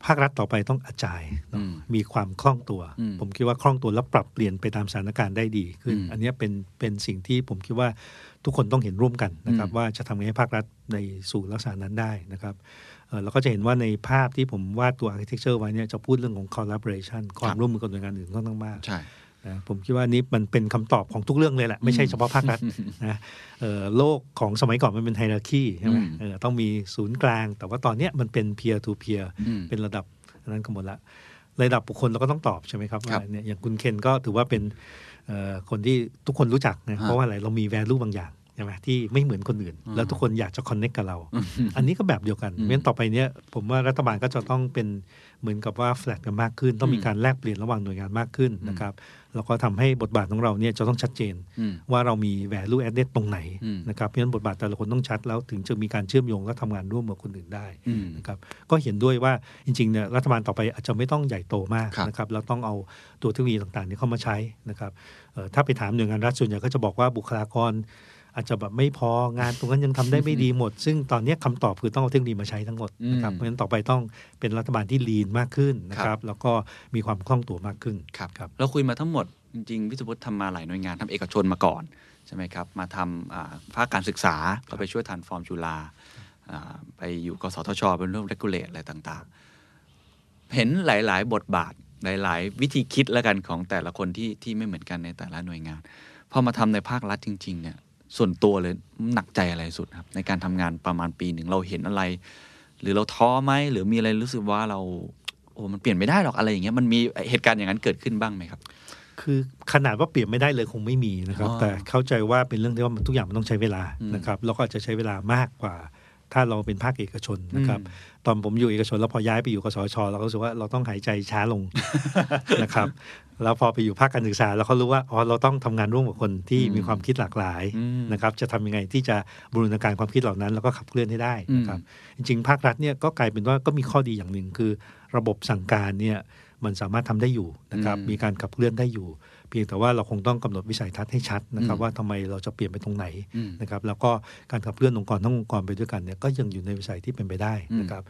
ภาครัฐต่อไปต้องอาจายเนอะอืมมีความคล่องตัวอืมผมคิดว่าคล่องตัวและปรับเปลี่ยนไปตามสถานการณ์ได้ดีขึ้นอืมอันเนี้ยเป็นเป็นสิ่งที่ผมคิดว่าทุกคนต้องเห็นร่วมกันนะครับอืมว่าจะทำไงให้ภาครัฐในสู่ลักษณะนั้นได้นะครับ เอ่อเราก็จะเห็นว่าในภาพที่ผมวาดตัว architecture ไว้เนี่ยจะพูดเรื่องของ collaboration ความร่วมมือกับหน่วยงานอื่นค่อนข้างมากใช่นะผมคิดว่านี้มันเป็นคำตอบของทุกเรื่องเลยแหละ ไม่ใช่เฉพาะภาครัฐนะเอ่อโลกของสมัยก่อนมันเป็นไฮรักีใช่ไหมอืมเออต้องมีศูนย์กลาง แต่ว่าตอนเนี้ยมันเป็น peer to peer อืมเป็นระดับนั้นก็หมดละระดับบุคคลเราก็ต้องตอบใช่ไหมครับครัว่าบเนี่ยอย่างคุณเคนก็ถือว่าเป็นเอ่อคนที่ทุกคนรู้จักนะฮะเพราะว่าอะไรเรามี value บางอย่างใช่ไหมที่ไม่เหมือนคนอื่นอืมแล้วทุกคนอยากจะ connect กับเราอืมอันนี้ก็แบบเดียวกันอืมเพราะฉะนั้นต่อไปเนี้ยผมว่ารัฐบาลก็จะต้องเป็นเหมือนกับว่าแฟลตกันมากขึ้น ต้องมีอืมการแลกเปลี่ยนระหว่างหน่วยงานมากขึ้นอืมนะครับแล้วก็ทำให้บทบาทของเราเนี่ยจะต้องชัดเจนอืมว่าเรามี value added ตรงไหนอืมนะครับเพราะฉะนั้นบทบาทแต่ละคนต้องชัด แล้วถึงจะมีการเชื่อมโยงและทำงานร่วมกับคนอื่นได้อืมนะครับก็เห็นด้วยว่าจริงๆเนี่ยรัฐบาลต่อไปอาจจะไม่ต้องใหญ่โตมากครับนะครับเราต้องเอาตัวเทคโนโลยีต่างๆนี้เข้ามาใช้นะครับเอ่อถ้าไปถามหน่วยงานรัฐส่วนใหญ่ก็จะบอกว่าบุคลากร อาจจะแบบไม่พองานตรงนั้นยังทำได้ไม่ดีหมด ซึ่งตอนเนี้ยคำตอบคือต้องเอาเทคโนโลยีมาใช้ทั้งหมดนะครับอืมเพราะฉะนั้นต่อไปต้องเป็นรัฐบาลที่ลีนมากขึ้นนะคครัรับบแล้วก็มีความคล่องตัวมากขึ้นครับครับเราคุยมาทั้งหมดจริงๆ วิสุพุทธทำมาหลายหน่วยงานทำเอกชนมาก่อนใช่ไหมครับมาทำอ่าภาคการศึกษาก็ไปช่วยทันฟอร์มจุฬาอ่าไปอยู่กสทช เป็นเรื่อง regulate อะไรต่างๆ เห็นหลาย ๆ บทบาทหลาย ๆ วิธีคิดแล้วกันของแต่ละคนที่ที่ไม่เหมือนกันในแต่ละหน่วยงานพอมาทำในภาครัฐจริง ๆ เนี่ย ส่วนตัวเลยหนักใจอะไรสุดครับ ในการทำงานประมาณปีหนึ่งเราเห็นอะไร หรือเราท้อไหมหรือมีอะไรรู้สึกว่าเราโอ้มันเปลี่ยนไม่ได้หรอกอะไรอย่างเงี้ยมันมีเหตุการณ์อย่างนั้นเกิดขึ้นบ้างไหมครับ คือขนาดว่าเปลี่ยนไม่ได้เลยคงไม่มีนะครับอ๋อแต่เข้าใจว่าเป็นเรื่องที่ว่ามันทุกอย่างมันต้องใช้เวลาอืมนะครับแล้วก็อาจจะใช้เวลามากกว่า ถ้าเราเป็นภาคเอกชนนะครับอืมตอนผมอยู่เอกชนแล้วพอย้ายไปอยู่กสชเราก็รู้สึกว่าเราต้องหายใจช้าลงนะครับแล้วพอไปอยู่ภาคการศึกษาแล้วเขารู้ว่าอ๋อเราต้องทำงานร่วมกับคนที่อืมมีความคิดหลากหลายอืมนะครับจะทำยังไงที่จะบูรณาการความคิดเหล่านั้น แล้วก็ขับเคลื่อนให้ได้นะครับจริงๆ ภาครัฐเนี่ยก็กลายเป็นว่าก็มีข้อดีอย่างหนึ่งคือ ระบบสั่งการเนี่ยมันสามารถทำได้อยู่นะครับอืมมีการขับเคลื่อนได้อยู่ เพียงแต่ว่าเราคงต้องกำหนดวิสัยทัศน์ให้ชัดนะครับอืมว่าทำไมเราจะเปลี่ยนไปตรงไหนอืมนะครับแล้วก็การขับเคลื่อนองค์กรทั้งองค์กรไปด้วยกันเนี่ยก็ยังอยู่ในวิสัยที่เป็นไปได้นะครับ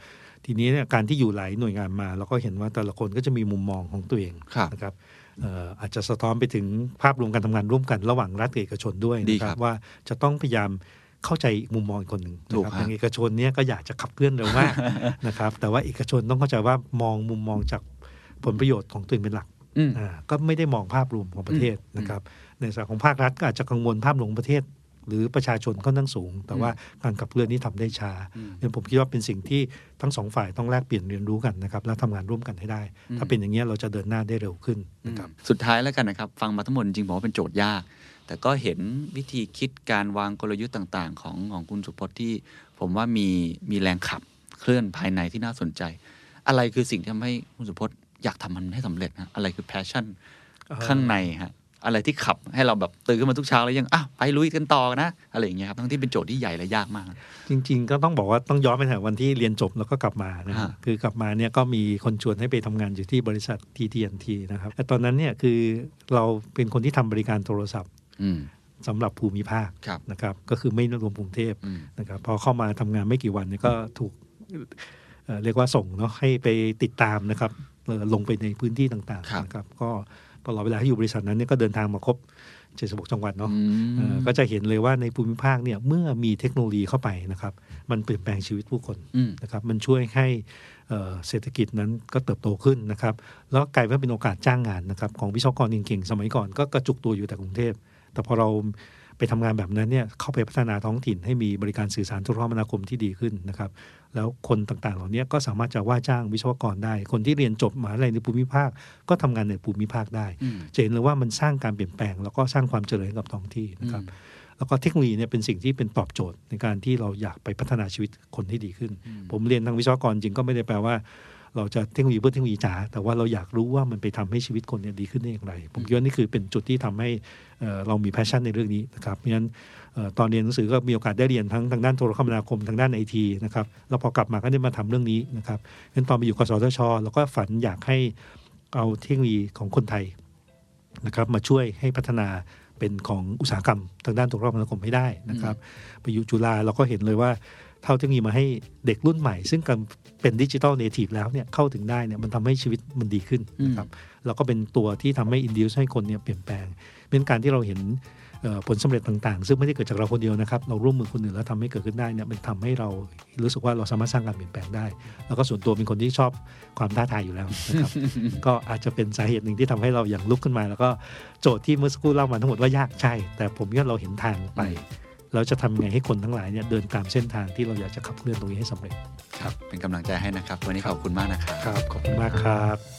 ทีนี้เนี่ยการที่อยู่หลายหน่วยงานมา เราก็เห็นว่าแต่ละคนก็จะมีมุมมองของตัวเองครับนะครับเอ่ออาจจะสะท้อนไปถึงภาพรวมการทำงานร่วมกันระหว่างรัฐกับเอกชนด้วยดีนะคครัรับบว่าจะต้องพยายามเข้าใจอีกมุมมองอีกคนหนึ่งถูกนะครับฮะอย่างเอกชนเนี่ยก็อยากจะขับเคลื่อนเร็วมากนะครับแต่ว่าเอกชนต้องเข้าใจว่ามองมุมมองจากผลประโยชน์ของตัวเองเป็นหลักอืมอ่า ก็ไม่ได้มองภาพรวมของประเทศอืมนะครับ ในส่วนของภาครัฐก็อาจจะกังวลภาพรวมของประเทศ หรือประชาชนค่อนข้างสูง แต่ว่าการขับเคลื่อนนี้ทำได้ช้าอืมเนี่ยผมคิดว่าเป็นสิ่งที่ทั้งสองฝ่ายต้องแลกเปลี่ยนเรียนรู้กันนะครับแล้วทำงานร่วมกันให้ได้อืมถ้าเป็นอย่างนี้ยเราจะเดินหน้าได้เร็วขึ้นนะครับสุดท้ายแล้วกันนะครับ ฟังมาทั้งหมดจริงๆผมว่าเป็นโจทย์ยากแต่ก็เห็นวิธีคิดการวางกลยุทธ์ต่างๆ ของของคุณสุพจน์ที่ ผมว่ามีมีแรงขับเคลื่อนภายในที่น่าสนใจ อะไรคือสิ่งที่ทำให้คุณสุพจน์ อยากทำมันให้สำเร็จฮะอะไรคือ passion เอ่อข้างในฮะอะไรที่ขับให้เราแบบตื่นขึ้นมาทุกเช้าแล้วยังอะไปลุยกันต่อนะอะไรอย่างเงี้ยครับทั้งที่เป็นโจทย์ที่ใหญ่และยากมาก จริง ๆ ก็ต้องบอกว่าต้องย้อนไปถึงวันที่เรียนจบแล้วก็กลับมานะฮะฮะคือกลับมาเนี่ยก็มีคนชวนให้ไปทำงานอยู่ที่บริษัท TTNT นะครับแต่ตอนนั้นเนี่ยคือเราเป็นคนที่ทำบริการโทรศัพท์อืมสำหรับภูมิภาคครับนะครับ ก็คือไม่รวมกรุงเทพอืมนะครับพอเข้ามาทำงานไม่กี่วันเนี่ยก็ถูกเอ่อเรียกว่าส่งเนาะให้ไปติดตามนะครับเอ่อ ลงไปในพื้นที่ต่างครับๆนะครับก็ตลอดเวลาที่อยู่บริษัทนั้นเนี่ยก็เดินทางมาครบ76จังหวัดเนาะอืมเอ่อก็จะเห็นเลยว่าในภูมิภาคเนี่ยเมื่อมีเทคโนโลยีเข้าไปนะครับ มันเปลี่ยนแปลงชีวิตผู้คนอืมนะครับ มันช่วยให้เอ่อเศรษฐกิจนั้นก็เติบโตขึ้นนะครับ แล้วกลายว่าเป็นโอกาสจ้างงานนะครับ ของวิศวกรเก่งๆสมัยก่อนก็กระจุกตัวอยู่แต่กรุงเทพ แต่พอเรา ไปทำงานแบบนั้นเนี่ยเข้าไปพัฒนาท้องถิ่นให้มีบริการสื่อสารโทรคมนาคมที่ดีขึ้นนะครับแล้วคนต่างๆ เหล่านี้ก็สามารถจะว่าจ้างวิศวกรได้ คนที่เรียนจบมหาวิทยาลัยในภูมิภาค ก็ทำงานในภูมิภาคได้อืมจะเห็นเลยว่ามันสร้างการเปลี่ยนแปลง แล้วก็สร้างความเจริญให้กับท้องที่นะครับแล้วก็เทคโนโลยีเนี่ยเป็นสิ่งที่เป็นตอบโจทย์ในการที่เราอยากไปพัฒนาชีวิตคนให้ดีขึ้นอืมผมเรียนทางวิศวกรจริงก็ไม่ได้แปลว่า เราจะเทคโนโลยีเพื่อเทคโนโลยีจ๋าแต่ว่าเราอยากรู้ว่ามันไปทำให้ชีวิตคนเนี่ยดีขึ้นได้อย่างไร ผมคิดว่านี่คือเป็นจุดที่ทำให้เรามี passion ในเรื่องนี้นะครับเพราะฉะนั้นตอนเรียนหนังสือก็มีโอกาสได้เรียนทั้งทางด้านโทรคมนาคมทางด้านไอทีนะครับแล้วพอกลับมาก็ได้มาทำเรื่องนี้นะครับงั้นตอนไปอยู่กสทชเราก็ฝันอยากให้เอาเทคโนโลยีของคนไทยนะครับมาช่วยให้พัฒนาเป็นของอุตสาหกรรม ทางด้านโทรคมนาคมให้ได้นะครับไปอยู่จุฬาเราก็เห็นเลยว่า เอาเทคโนโลยีมาให้เด็กรุ่นใหม่ ซึ่งกำลังเป็น digital native แล้วเนี่ยเข้าถึงได้เนี่ยมันทำให้ชีวิตมันดีขึ้นนะครับแล้วก็เป็นตัวที่ทำให้อินดิวให้คนเนี่ยเปลี่ยนแปลง เป็นการที่เราเห็นเอ่อผลสำเร็จต่างๆ ซึ่งไม่ได้เกิดจากเราคนเดียวนะครับ เราร่วมมือคนอื่นแล้วทำให้เกิดขึ้นได้เนี่ยมันทำให้เรารู้สึกว่าเราสามารถสร้างการเปลี่ยนแปลงได้ แล้วก็ส่วนตัวเป็นคนที่ชอบความท้าทายอยู่แล้วนะครับ ก็อาจจะเป็นสาเหตุหนึ่งที่ทำให้เราอย่างลุกขึ้นมา แล้วก็โจทย์ที่เมื่อสักครู่เล่ามาทั้งหมดว่ายากใช่ แต่ผมว่าเราเห็นทางไป เราจะทำไงให้คนทั้งหลายเนี่ยเดินตามเส้นทางที่เราอยากจะขับเคลื่อนตรงนี้ให้สำเร็จ ครับ เป็นกำลังใจให้นะครับ วันนี้ขอบคุณมากนะครับ ครับ ขอบคุณมากครับ